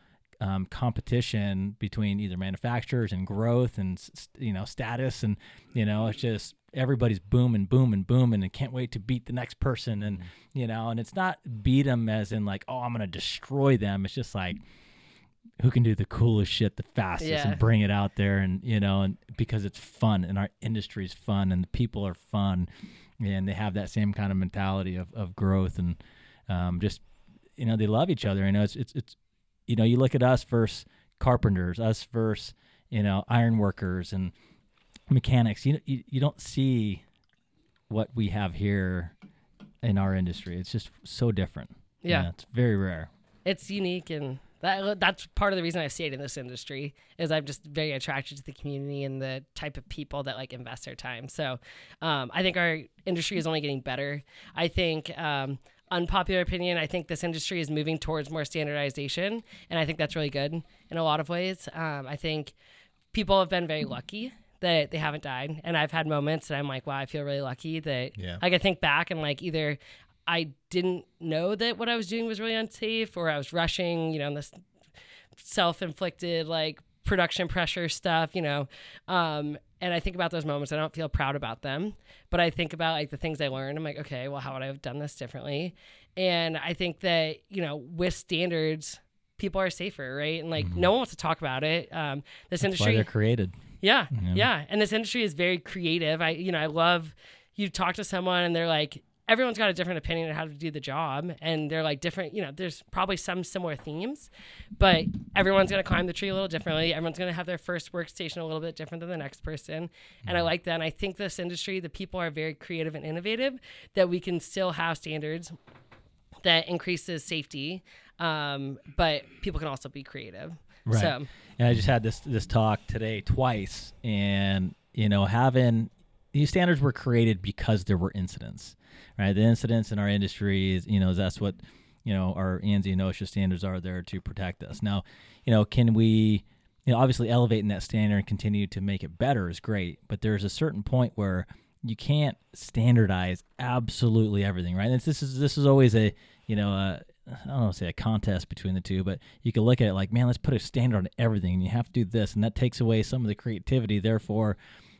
um, competition between either manufacturers and growth and you know status. And you know it's just everybody's booming booming booming and can't wait to beat the next person. And you know and it's not beat them as in like oh i'm gonna destroy them. It's just like who can do the coolest shit the fastest Yeah. and bring it out there? And you know and because it's fun and our industry is fun and the people are fun and they have that same kind of mentality of, of growth and um, just you know they love each other. You know, it's it's it's you know you look at us versus carpenters, us versus you know iron workers and mechanics. You you, you don't see what we have here in our industry. It's just so different. You Yeah. know, it's very rare. it's unique and that that's part of the reason I stayed in this industry is I'm just very attracted to the community and the type of people that like invest their time. So um, I think our industry is only getting better. I think um, unpopular opinion. I think this industry is moving towards more standardization, and I think that's really good in a lot of ways. Um, I think people have been very lucky that they haven't died, and I've had moments that I'm like, wow, I feel really lucky that Yeah. I think back and like either I didn't know that what I was doing was really unsafe, or I was rushing, you know, in this self-inflicted like production pressure stuff, you know. Um, and I think about those moments. I don't feel proud about them, but I think about like the things I learned. I'm like, okay, well, how would I have done this differently? And I think that you know, with standards, people are safer, right? And like, no one wants to talk about it. Um, this That's industry, they're created. yeah, Yeah. yeah. And this industry is very creative. I, you know, I love you talk to someone and they're like, everyone's got a different opinion on how to do the job. And they're like different, you know, there's probably some similar themes, but everyone's going to climb the tree a little differently. Everyone's going to have their first workstation a little bit different than the next person. And I like that. And I think this industry, the people are very creative and innovative that we can still have standards that increases safety. Um, but people can also be creative. Right. So, And I just had this this talk today twice, and you know, having these standards were created because there were incidents, right? The incidents in our industry is, you know, that's what you know our ANSI and OSHA standards are there to protect us. Now, you know, can we, you know, obviously elevating that standard and continue to make it better is great, but there's a certain point where you can't standardize absolutely everything, right? And this is this is always a you know a I don't want to say a contest between the two, but you can look at it like, man, let's put a standard on everything, and you have to do this, and that takes away some of the creativity. Therefore,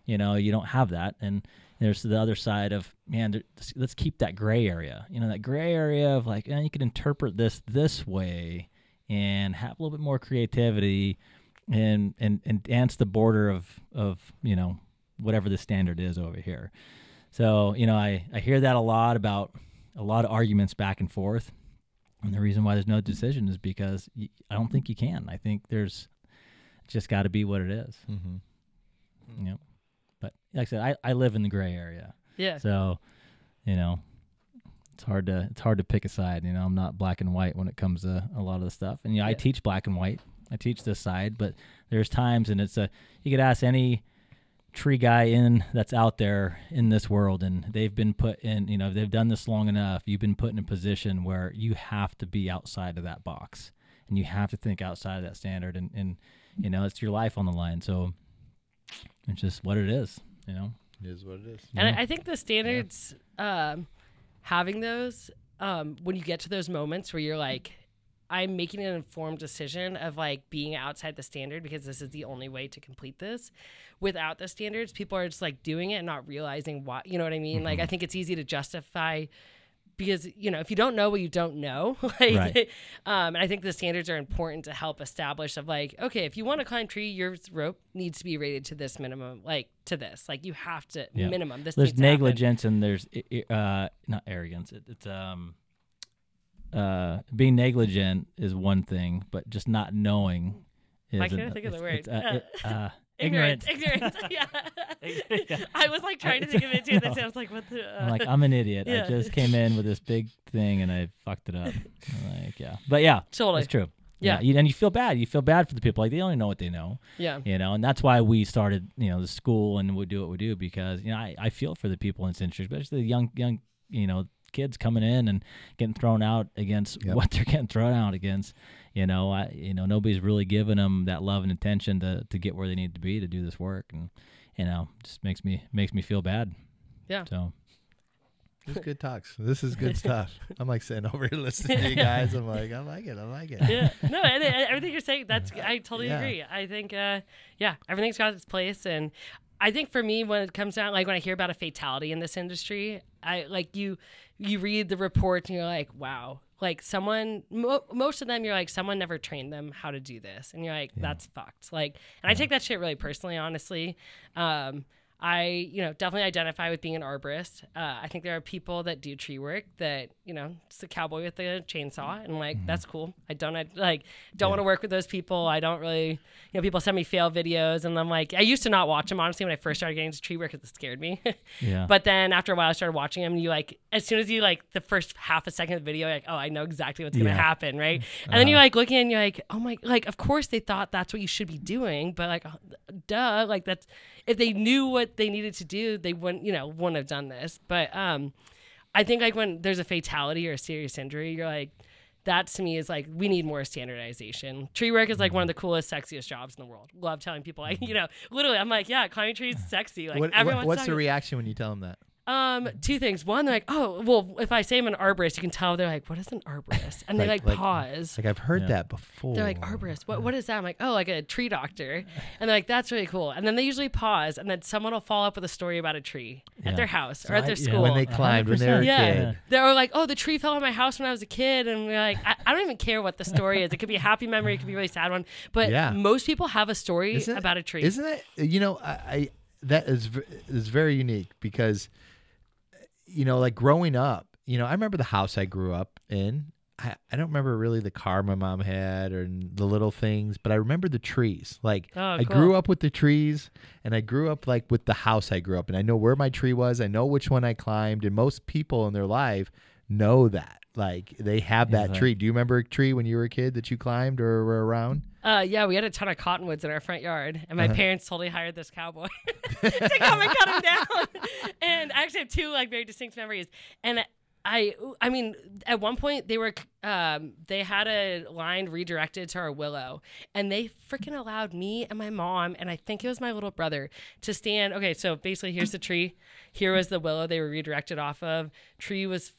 you know, you don't have that. And there's the other side of, man, let's- keep that gray area. You know, that gray area of like, eh, you could interpret this this way and have a little bit more creativity, and and and dance the border of of you know whatever the standard is over here. So you know, I I hear that a lot about a lot of arguments back and forth. And the reason why there's no decision is because I don't think you can. I think there's just got to be what it is. Mm-hmm. Know, but like I said, I, I live in the gray area, yeah. so you know, it's hard to it's hard to pick a side. You know, I'm not black and white when it comes to a lot of the stuff. And you know, I teach black and white. I teach this side, but there's times, and it's a you could ask any tree guy in that's out there in this world and they've been put in you know they've done this long enough you've been put in a position where you have to be outside of that box and you have to think outside of that standard and and you know it's your life on the line so it's just what it is you know It is what it is. And Yeah. I, I think the standards, um, having those, um, when you get to those moments where you're like, I'm making an informed decision of like being outside the standard because this is the only way to complete this. Without the standards, people are just like doing it and not realizing why. You know what I mean? Like, I think it's easy to justify because you know if you don't know what you don't know (laughs) like Right. um, and i think the standards are important to help establish of like okay if you want to climb tree your rope needs to be rated to this minimum like to this like you have to Yeah. minimum this there's negligence and there's i- i- uh not arrogance it, it's um uh being negligent is one thing but just not knowing is Why can't I think of the word? it's, uh, it- (laughs) uh, ignorant ignorant ignorant (laughs) yeah Yeah. i was like trying to think of it too that's (laughs) i was like what the uh, I'm like, I'm an idiot. Yeah. I just came in with this big thing and I fucked it up. I'm like, yeah, but yeah, totally it's true. Yeah. you, and you feel bad. You feel bad for the people. Like they only know what they know, yeah you know. And that's why we started, you know, the school and we do what we do because you know I, I feel for the people in this industry, especially the young young you know kids coming in and getting thrown out against Yep. what they're getting thrown out against. You know, I you know nobody's really giving them that love and attention to to get where they need to be to do this work, and you know just makes me makes me feel bad. Yeah. So. This is good talks. This is good (laughs) stuff. I'm like sitting over here listening to you (laughs) guys. I'm like, I like it. I like it. yeah no and, (laughs) and everything you're saying that's i totally Yeah. agree i think uh yeah everything's got its place and i think for me when it comes down like when i hear about a fatality in this industry i like you you read the reports and you're like wow like someone mo- most of them you're like someone never trained them how to do this. And you're like that's fucked. Like and i take that shit really personally honestly. Um I, you know, definitely identify with being an arborist. Uh, I think there are people that do tree work that, you know, it's a cowboy with a chainsaw, and like Mm-hmm. that's cool. I don't, I, like, don't want to work with those people. I don't really, you know, people send me fail videos, and I'm like, I used to not watch them honestly when I first started getting into tree work because it scared me. (laughs) Yeah. But then after a while, I started watching them. And you like, as soon as you like the first half a second of the video, you're like, oh, I know exactly what's gonna Yeah. happen, right? And then you're like looking and you're like, oh my, like of course they thought that's what you should be doing, but like, oh, duh, like that's if they knew what they needed to do, they wouldn't, you know, wouldn't have done this. But um, I think like when there's a fatality or a serious injury, you're like. That to me is like we need more standardization. Tree work is like one of the coolest, sexiest jobs in the world. Love telling people, like (laughs) you know, literally, I'm like, yeah, climbing trees is sexy. Like What- everyone's what's the reaction when you tell them that? Um, two things. One, they're like, oh, well, if I say I'm an arborist, you can tell they're like, what is an arborist? And they Like- like, like- pause. Like I've heard Yeah. that before. they're like, arborist, what, what is that? I'm like, oh, like a tree doctor. And they're like, that's really cool. And then they usually pause, and then someone will follow up with a story about a tree Yeah. at their house So or at I- their yeah. school. when they climbed when they were a 100%. Yeah. kid. They're like, oh, the tree fell on my house when I was a kid, and we're like, I, I don't even care what the story is. It could be a happy memory, it could be a really sad one, but Yeah. most people have a story Isn't about a tree. Isn't it? You know, I, I that is is very unique because you know, like growing up, you know, I remember the house I grew up in. I, I don't remember really the car my mom had or the little things, but I remember the trees. Like Oh, I cool. grew up with the trees and I grew up like with the house I grew up in. I know where my tree was, I know which one I climbed, and most people in their life know that. Like they have that tree. Do you remember a tree when you were a kid that you climbed or were around? Uh, yeah, we had a ton of cottonwoods in our front yard, and my Uh-huh. parents totally hired this cowboy (laughs) to come and cut them down. (laughs) And I actually have two like very distinct memories. And I, I mean, at one point they were, um, they had a line redirected to our willow, and they freaking allowed me and my mom, and I think it was my little brother, to stand. Okay, so basically, here's the tree. Here was the willow they were redirected off of. Tree was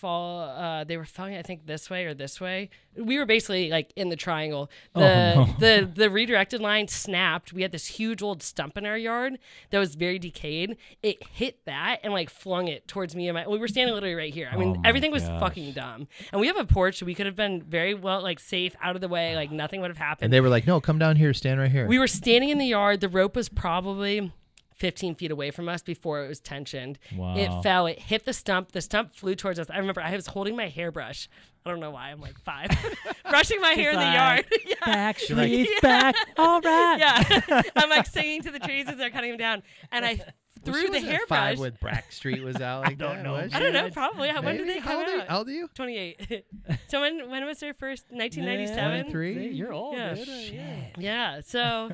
fall uh they were falling i think this way or this way we were basically like in the triangle the Oh, no. (laughs) the the redirected line snapped we had this huge old stump in our yard that was very decayed it hit that and like flung it towards me and my we were standing literally right here i mean Oh everything was gosh. fucking dumb and we have a porch so we could have been very well like safe out of the way like nothing would have happened And they were like, "No, come down here, stand right here." we were standing in the yard. The rope was probably 15 feet away from us before it was tensioned. Wow. It fell. It hit the stump. The stump flew towards us. I remember I was holding my hairbrush. I don't know why. I'm like five, (laughs) brushing my hair in the like, yard. (laughs) yeah. Back, like- trees, back. All (laughs) right. Yeah. I'm like singing to the trees as they're cutting them down. And I Well, threw she the wasn't hairbrush. Five when Backstreet was out. Like don't that, know. I don't know. Probably. When did Maybe? they How come old are you? out? How old are you? 28. so when when was their first? 1997. 23? You're old, Yeah. dude. Yeah. Yeah. So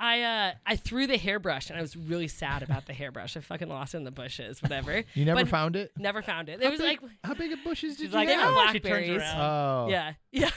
I uh I threw the hairbrush and I was really sad about the hairbrush. I fucking lost it in the bushes, whatever. (laughs) You never But found it. Never found it. How It was big- like how big of bushes did She's you like, They have? were she turns blackberries. around. Oh, yeah, (laughs) yeah.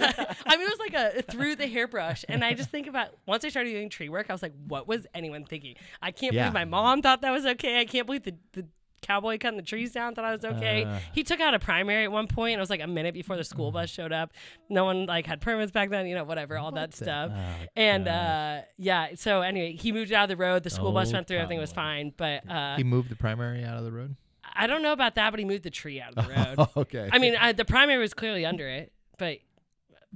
I mean, it was like a through the hairbrush, and I just think about once I started doing tree work, I was like, what was anyone thinking? I can't Yeah. believe my mom thought that was okay. I can't believe the the cowboy cutting the trees down thought I was okay. Uh. he took out a primary at one point. and It was like a minute before the school bus showed up. No one like had permits back then. You know, whatever, all that the- stuff. Oh, And uh, yeah, so anyway, he moved out of the road. The school bus Oh, went through. Everything was fine. But uh, He moved the primary out of the road. I don't know about that. But he moved the tree out of the (laughs) road. Okay. I mean, I, the primary was clearly under it, but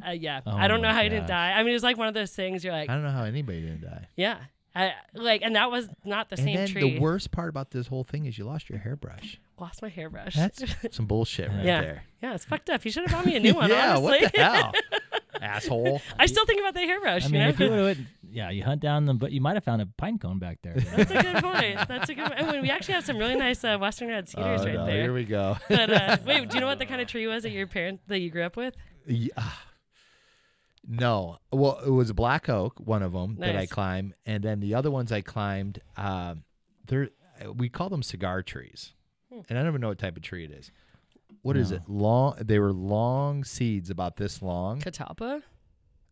uh, yeah, Oh I don't know how he didn't die. I mean, it was like one of those things. You're like, I don't know how anybody didn't die. yeah, I, like, and that was not the and same then tree. the worst part about this whole thing is you lost your hairbrush. Lost my hairbrush. That's (laughs) some bullshit right yeah, there. yeah, it's fucked up. You should have bought me a (laughs) new one. yeah, honestly. what the hell, (laughs) asshole? I still think about the hairbrush. I you mean, know? if you would, yeah, you hunt down them, but you might have found a pine cone back there. That's a good point. That's a good. I mean, we actually have some really nice uh, Western red cedars Oh, right no, there. Here we go. But uh, wait, do you know what the kind of tree was that your parent that you grew up with? Yeah. No. Well, it was a black oak, one of them that I climbed, and then the other ones I climbed, um, they're we call them cigar trees, Hmm. and I don't even know what type of tree it is. What is No. it? Long. They were long seeds, about this long. Catalpa.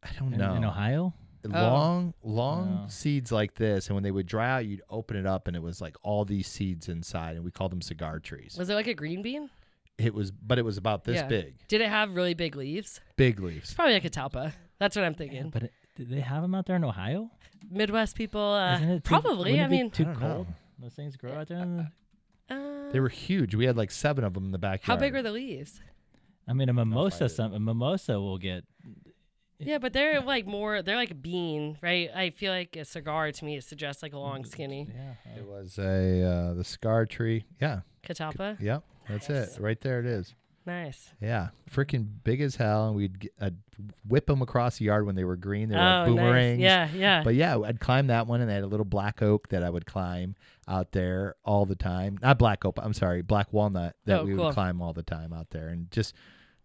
I don't in, know. in Ohio. Long, long Oh. seeds like this, and when they would dry out, you'd open it up, and it was like all these seeds inside, and we called them cigar trees. Was it like a green bean? It was, but it was about this Yeah. big, Did it have really big leaves? big leaves. It's leaves. probably like a talpa. That's what I'm thinking. But it, did they have them out there in Ohio? Midwest people, uh, Isn't it too- probably. wouldn't I be mean, too I don't know. cold. Those things grow out there. In the, uh, They were huge. We had like seven of them in the backyard. how big were the leaves? I mean, a mimosa, fight it. some a mimosa will get Yeah, but they're like more. They're like a bean, right? I feel like a cigar to me it suggests like a Mm, long, skinny Yeah. It was a uh, the scar tree. Yeah. catalpa. Yep. That's it. Right there it is. Nice. Yeah, freaking big as hell, and we'd whip them across the yard when they were green. They're like oh, boomerangs. nice. Yeah, yeah. But yeah, I'd climb that one, and they had a little black oak that I would climb out there all the time. Not black oak. I'm sorry, black walnut that Oh, we cool. would climb all the time out there, and just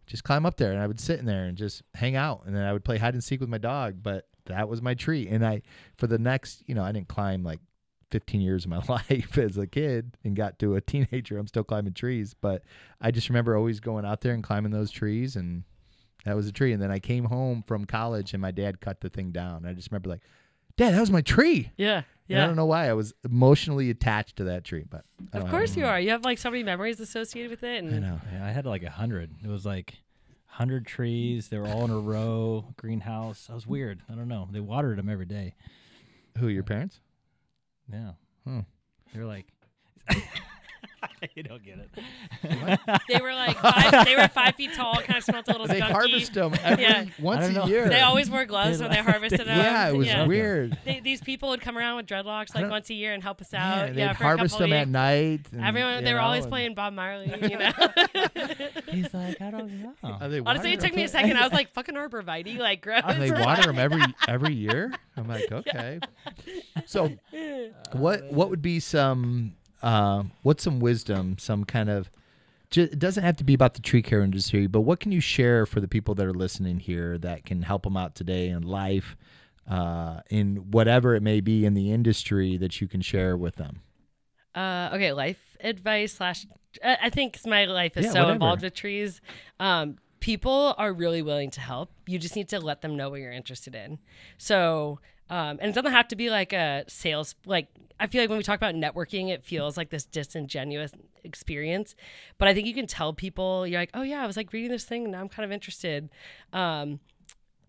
just climb up there, and I would sit in there and just hang out, and then I would play hide and seek with my dog. But that was my tree, and I for the next, you know, I didn't climb like 15 years of my (laughs) life as a kid and got to a teenager. I'm still climbing trees, but I just remember always going out there and climbing those trees and that was a tree. And then I came home from college and my dad cut the thing down. I just remember like, Dad, that was my tree. yeah, And I don't know why I was emotionally attached to that tree, but Of course you are. You have like so many memories associated with it, and I know. Yeah, I had like a hundred. It was like hundred trees. They were all in a row. Greenhouse. That was weird. I don't know. They watered them every day. Who, your parents? Yeah. Hmm. They're like. (laughs) you don't get it. (laughs) they were like five, they were five feet tall, kind of (laughs) smelled a little They skunky. harvest them every Yeah. once a know. year. They always wore gloves when they harvested them. yeah, it was yeah. weird. They, these people would come around with dreadlocks like once a year and help us out. Yeah, they'd for a harvest them at night. and, Everyone, you they were always and- playing Bob Marley. You know. He's like, I don't know. They Honestly, it took me a second. I was like, "Fucking arborvitae, like gross." And they water them every every year. I'm like, okay. So, what what would be some uh, what's some wisdom, some kind of ju- it doesn't have to be about the tree care industry, but what can you share for the people that are listening here that can help them out today in life, uh, in whatever it may be in the industry that you can share with them? Uh, okay, life advice slash. I think my life is Yeah, so whatever. involved with trees. Um, people are really willing to help. You just need to let them know what you're interested in. So, um, and it doesn't have to be like a sales. Like I feel like when we talk about networking, it feels like this disingenuous experience. But I think you can tell people you're like, oh yeah, I was like reading this thing, and I'm kind of interested. Um,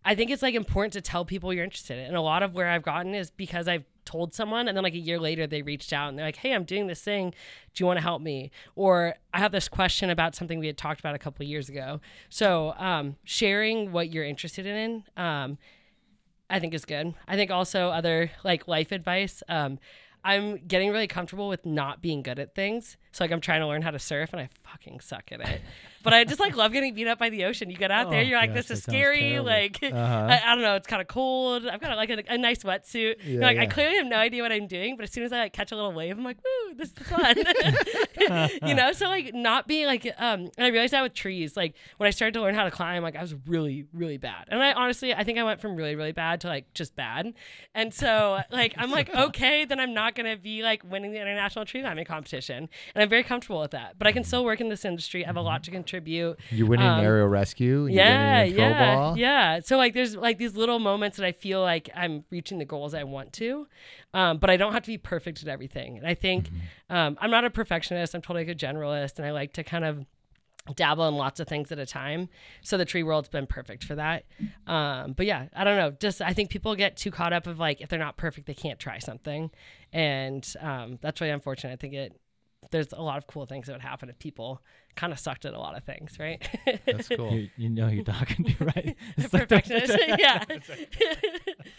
I think it's like important to tell people you're interested in. And a lot of where I've gotten is because I've told someone and then like a year later they reached out and they're like, "Hey, I'm doing this thing. Do you want to help me?" Or I have this question about something we had talked about a couple years ago. So, um, sharing what you're interested in um, I think is good. I think also other like life advice. Um, I'm getting really comfortable with not being good at things. So like I'm trying to learn how to surf and I fucking suck at it. But I just like love getting beat up by the ocean. You get out there, Oh, you're like, gosh, this is scary. Like (laughs) Uh-huh. I, I don't know, it's kind of cold. I've got like a, a nice wetsuit. You're Yeah, like I clearly have no idea what I'm doing, but as soon as I like catch a little wave, I'm like, woo, this is fun. (laughs) you know, so like not being like um and I realized that with trees, like when I started to learn how to climb, like I was really, really bad. And I honestly I think I went from really, really bad to like just bad. And so like I'm like, (laughs) okay, then I'm not gonna be like winning the international tree climbing competition. And I'm very comfortable with that. But I can still work in this industry. I have a lot to contribute. You're winning Um, aerial rescue. Yeah, yeah, ball. yeah. So like, there's like these little moments that I feel like I'm reaching the goals I want to, um, but I don't have to be perfect at everything. And I think Mm-hmm. um, I'm not a perfectionist. I'm totally like a generalist, and I like to kind of dabble in lots of things at a time. So the tree world's been perfect for that. Um, but yeah, I don't know. Just I think people get too caught up of like if they're not perfect, they can't try something, and um, that's really unfortunate. I think it. There's a lot of cool things that would happen if people kind of sucked at a lot of things, right? That's (laughs) cool. You, you know who you're talking to, right? (laughs) It's like the- perfectionist. (laughs) yeah.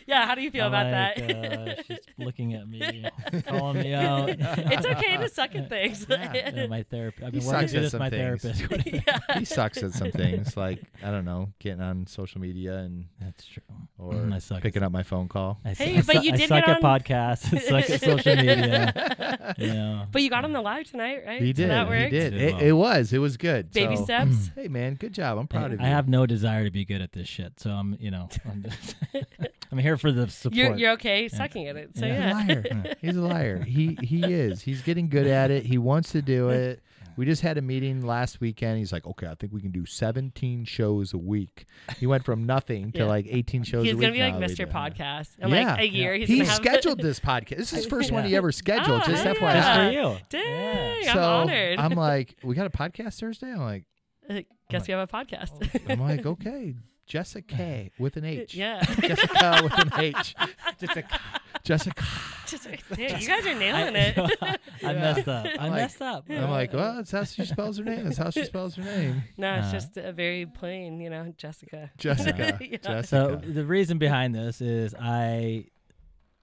yeah. How do you feel I'm about like, that? uh, she's looking at me, calling me out. it's okay to suck at things. Yeah, my therapist. I've He been working sucks through at this. some My things. therapist. he sucks at some things, like I don't know, getting on social media and That's true. or Mm, (clears throat) I suck picking up my phone call. I Hey, su- I but su- you I did suck get at on- podcasts. I suck at social media. You know. but you got on the live tonight, right? He So did. that he worked. did. Did It, it was. It was good. Baby So, steps. (clears throat) Hey man, good job. I'm proud I, of you. I have no desire to be good at this shit, so I'm, you know, I'm (laughs) just, (laughs) I'm here for the support. You're, you're okay sucking at it. So Yeah. He's a liar. (laughs) He's a liar. He he is. He's getting good at it. He wants to do it. We just had a meeting last weekend. He's like, okay, I think we can do 17 shows a week. He went from nothing to Yeah. like 18 shows He's a week. gonna be like Mr. Podcast. In Yeah. like a year, he's He gonna have scheduled this podcast. This is his first one he (laughs) ever scheduled. Oh, just ah, yeah. FYI. just for you. Dang, Yeah. I'm so honored. I'm (laughs) like, we got a podcast Thursday. I'm like, uh, Guess we have a podcast. I'm like, (laughs) okay, Jessica with an H. yeah. Jessica with an (laughs) H. Jessica. Jessica. Just like, you guys are nailing I, it. (laughs) I messed up. I Like- messed up. I'm like, well, that's how she spells her name. That's how she spells her name. no, it's Uh, just a very plain, you know, Jessica. Jessica. (laughs) Yeah. Jessica. So the reason behind this is I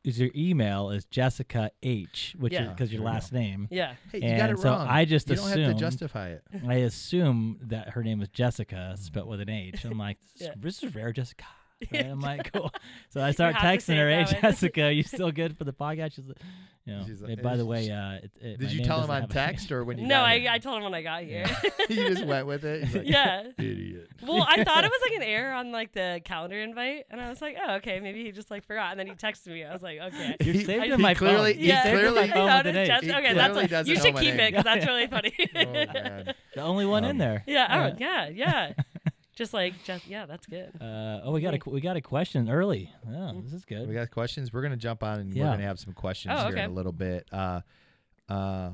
is your email is Jessica H, which is because your last name. Yeah. hey, you got and it so wrong. I just you don't have to assumed- justify it. I assume that her name was Jessica, spelled with an H. I'm like, this, (laughs) is- Yeah. this is rare, Jessica. (laughs) Right? I'm like, cool. (laughs) So I start texting her, hey. Jessica, are you (laughs) still good for the podcast? She's like, you know, She's like- hey, by the way, uh, it, it, Did you tell him doesn't on text or when you No, got I, here? I told him when I got here. you just went with it. Like, yeah. idiot. Well, I thought it was like an error on like the calendar invite, and I was like, oh, okay, maybe he just like forgot. And then he texted me. I was like, okay. You're saved he in my clearly- phone. he You're saved clearly- my found with it an He okay, that's like, you should keep it because that's really funny. Oh. The only one in Um, there. yeah. Oh, yeah. Yeah. Just like, just yeah, that's good. Uh, oh, we got a we got a question early. Oh, this is good. We got questions. We're gonna jump on and we're gonna have some questions Oh, here in a little bit. Uh, uh,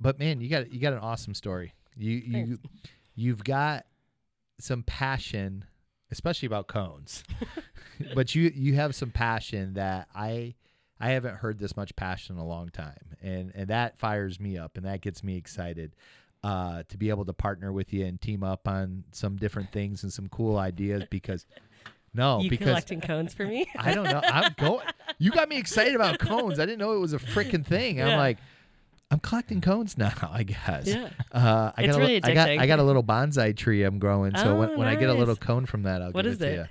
but man, you got you got an awesome story. You you you've got some passion, especially about cones. (laughs) but you you have some passion that I I haven't heard this much passion in a long time, and and that fires me up, and that gets me excited. Uh, to be able to partner with you and team up on some different things and some cool ideas because no you because collecting cones for me? (laughs) I don't know. I'm going. You got me excited about cones. I didn't know it was a freaking thing. I'm like, I'm collecting cones now. (laughs) I guess. Yeah. Uh, I It's got a, really li- I got I got a little bonsai tree I'm growing. So when, Oh, when I get a little cone from that, I'll What give is it to it? you.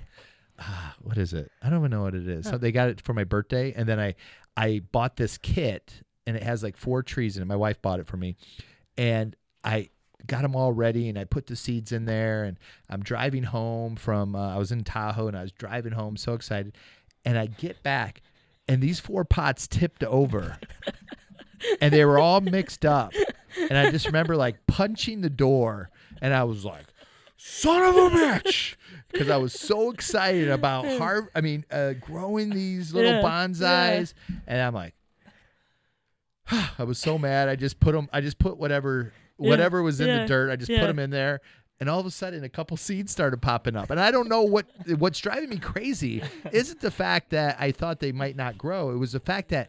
Ah, what is it? I don't even know what it is. So they got it for my birthday, and then I I bought this kit, and it has like four trees in it. My wife bought it for me, and I got them all ready, and I put the seeds in there, and I'm driving home from uh, I was in Tahoe, and I was driving home, so excited, and I get back, and these four pots tipped over. and they were all mixed up. And I just remember like punching the door, and I was like, "Son of a bitch!" Because I was so excited about (laughs) har- I mean, uh, growing these little Yeah, bonsais, and I'm like, (sighs) I was so mad. I just put them. I just put whatever whatever was in yeah, the dirt. I just put them in there. And all of a sudden, a couple seeds started popping up, and I don't know what what's driving me crazy. (laughs) Isn't the fact that I thought they might not grow? It was the fact that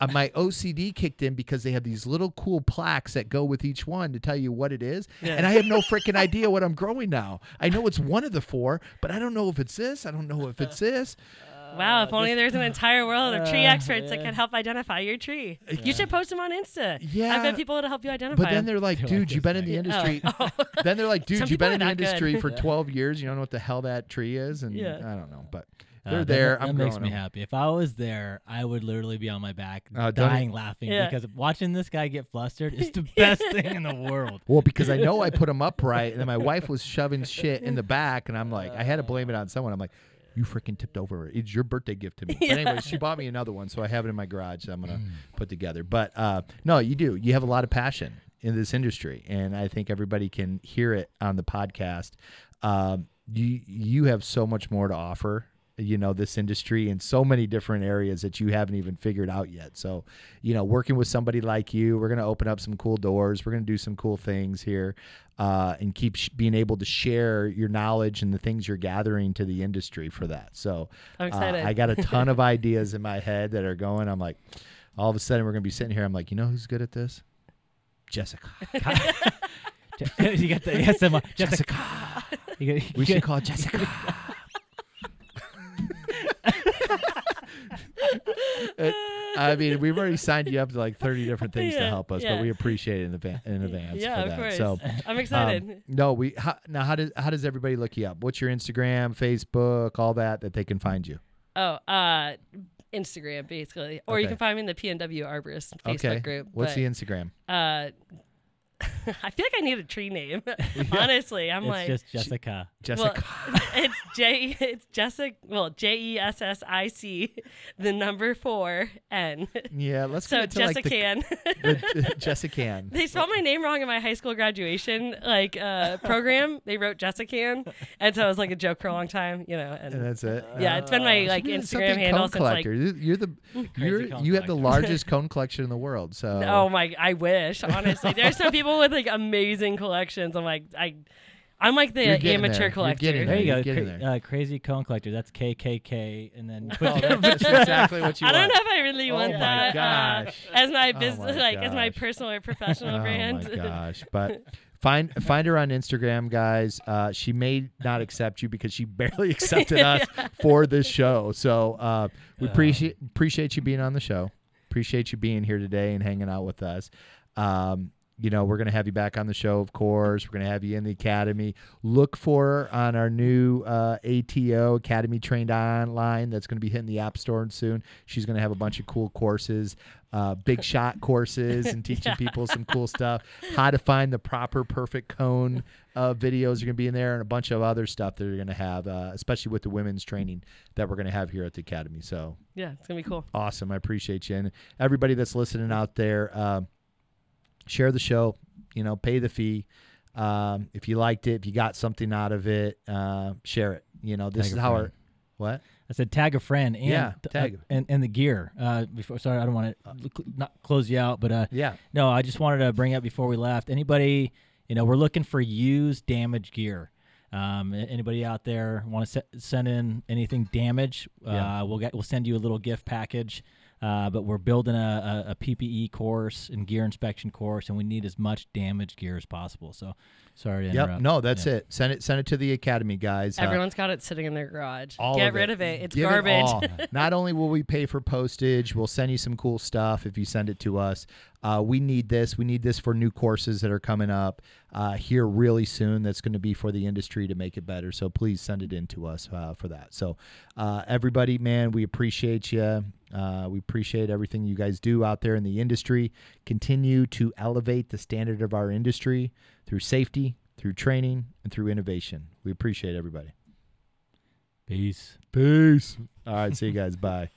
uh, my OCD kicked in because they have these little cool plaques that go with each one to tell you what it is. Yeah. And I have no freaking (laughs) idea what I'm growing now. I know it's one of the four, but I don't know if it's this. I don't know if it's this. Wow, if only there's an (laughs) entire world of tree uh, experts that yeah. can help identify your tree. You should post them on Insta. Yeah. I bet people would help you identify. But then 'em. they're like, They're dude, like you've been in the industry. (laughs) Oh. (laughs) then they're like, dude, Some you've been in people the are that good. industry for Yeah. 12 years. You don't know what the hell that tree is. And Yeah. I don't know, but Uh, they're that- there. That, I'm makes growing me them. happy. If I was there, I would literally be on my back, Oh, don't dying laughing Yeah. because watching this guy get flustered is the best thing in the world. Well, because I know I put them upright, and then my wife was shoving shit in the back, and I'm like, I had to blame it on someone. I'm like, you freaking tipped over. It's your birthday gift to me. (laughs) But anyway, she bought me another one, so I have it in my garage. That I'm gonna put together. But uh, no, you do. You have a lot of passion in this industry, and I think everybody can hear it on the podcast. Um, you you have so much more to offer you know this industry in so many different areas that you haven't even figured out yet. So you know working with somebody like you we're going to open up some cool doors. We're going to do some cool things here uh, and keep sh- being able to share your knowledge and the things you're gathering to the industry for that. So I'm uh, excited. i got a ton of (laughs) ideas in my head that are going. I'm like all of a sudden we're going to be sitting here. I'm like you know who's good at this? Jessica. (laughs) (laughs) You got the yes. Jessica. jessica You got- you we should call jessica Uh, I mean, we've already signed you up to like 30 different things to help us, yeah. but we appreciate it in, advan- in advance yeah, for of that. course. So, I'm um, excited. no, we how, now how does how does everybody look you up? What's your Instagram, Facebook, all that that they can find you? oh, uh, Instagram basically, or you can find me in the PNW Arborist Facebook okay. group. What's but, the Instagram? uh, (laughs) I feel like I need a tree name. (laughs) (laughs) Honestly, I'm it's like just Jessica. Jessica. Well, it's J. It's Jessica. Well, J E S S I C, the number four N. yeah, let's So get to like the, Jessica. the, Jessica. They spelled my name wrong in my high school graduation like uh, program. They wrote Jessica, and so it was like a joke for a long time, you know. And And that's it. yeah, it's been my Uh, like Instagram something handle cone since like. collector. You're- you're the you're, cone you have the largest cone collection in the world. So Oh my! I wish honestly. There's some people with like amazing collections. I'm like I, I'm like the You're getting there. amateur You're collector. getting There you you're go. getting Cra- uh, crazy cone collector. That's KKK, and then (laughs) Oh, that's exactly what you I don't want. know if I really Oh want my that uh, gosh. as my Oh business, my like as my gosh. personal or professional (laughs) oh brand. my (laughs) gosh! But find find her on Instagram, guys. Uh, she may not accept you because she barely accepted us for this show. So uh, we appreciate appreciate you being on the show. Appreciate you being here today and hanging out with us. Um, you know, we're going to have you back on the show, of course. We're going to have you in the academy. Look for on our new uh, ATO Academy Trained Online that's going to be hitting the App Store soon. She's going to have a bunch of cool courses, uh, big (laughs) shot courses, and teaching people some cool stuff. How to find the proper perfect cone uh, videos are going to be in there, and a bunch of other stuff that they're going to have, uh, especially with the women's training that we're going to have here at the academy. So yeah, it's gonna be cool. awesome. I appreciate you. And everybody that's listening out there, um, share the show, you know, pay the fee. Um, if you liked it, if you got something out of it, uh, share it. You know, this Tag is how our what? I said tag a friend and Yeah, tag uh, and and the gear. Uh, before sorry, I don't want to not close you out, but uh, Yeah. no, I just wanted to bring up before we left. Anybody, you know, we're looking for used damaged gear. Um, anybody out there want to se- send in anything damaged? Yeah. Uh, we'll get we'll send you a little gift package. Uh, but we're building a, a, a PPE course and gear inspection course, and we need as much damaged gear as possible. So, sorry to interrupt. Yep. No, that's Yeah. it. Send it. Send it to the academy, guys. Uh, Everyone's got it sitting in their garage. all Get of rid of it. It's Give garbage. all. (laughs) Not only will we pay for postage, we'll send you some cool stuff if you send it to us. Uh, we need this. We need this for new courses that are coming up uh, here really soon. That's going to be for the industry to make it better. So please send it in to us uh, for that. So uh, everybody, man, we appreciate you. Uh, we appreciate everything you guys do out there in the industry. Continue to elevate the standard of our industry through safety, through training, and through innovation. We appreciate everybody. Peace. Peace. All right. See you guys. Bye.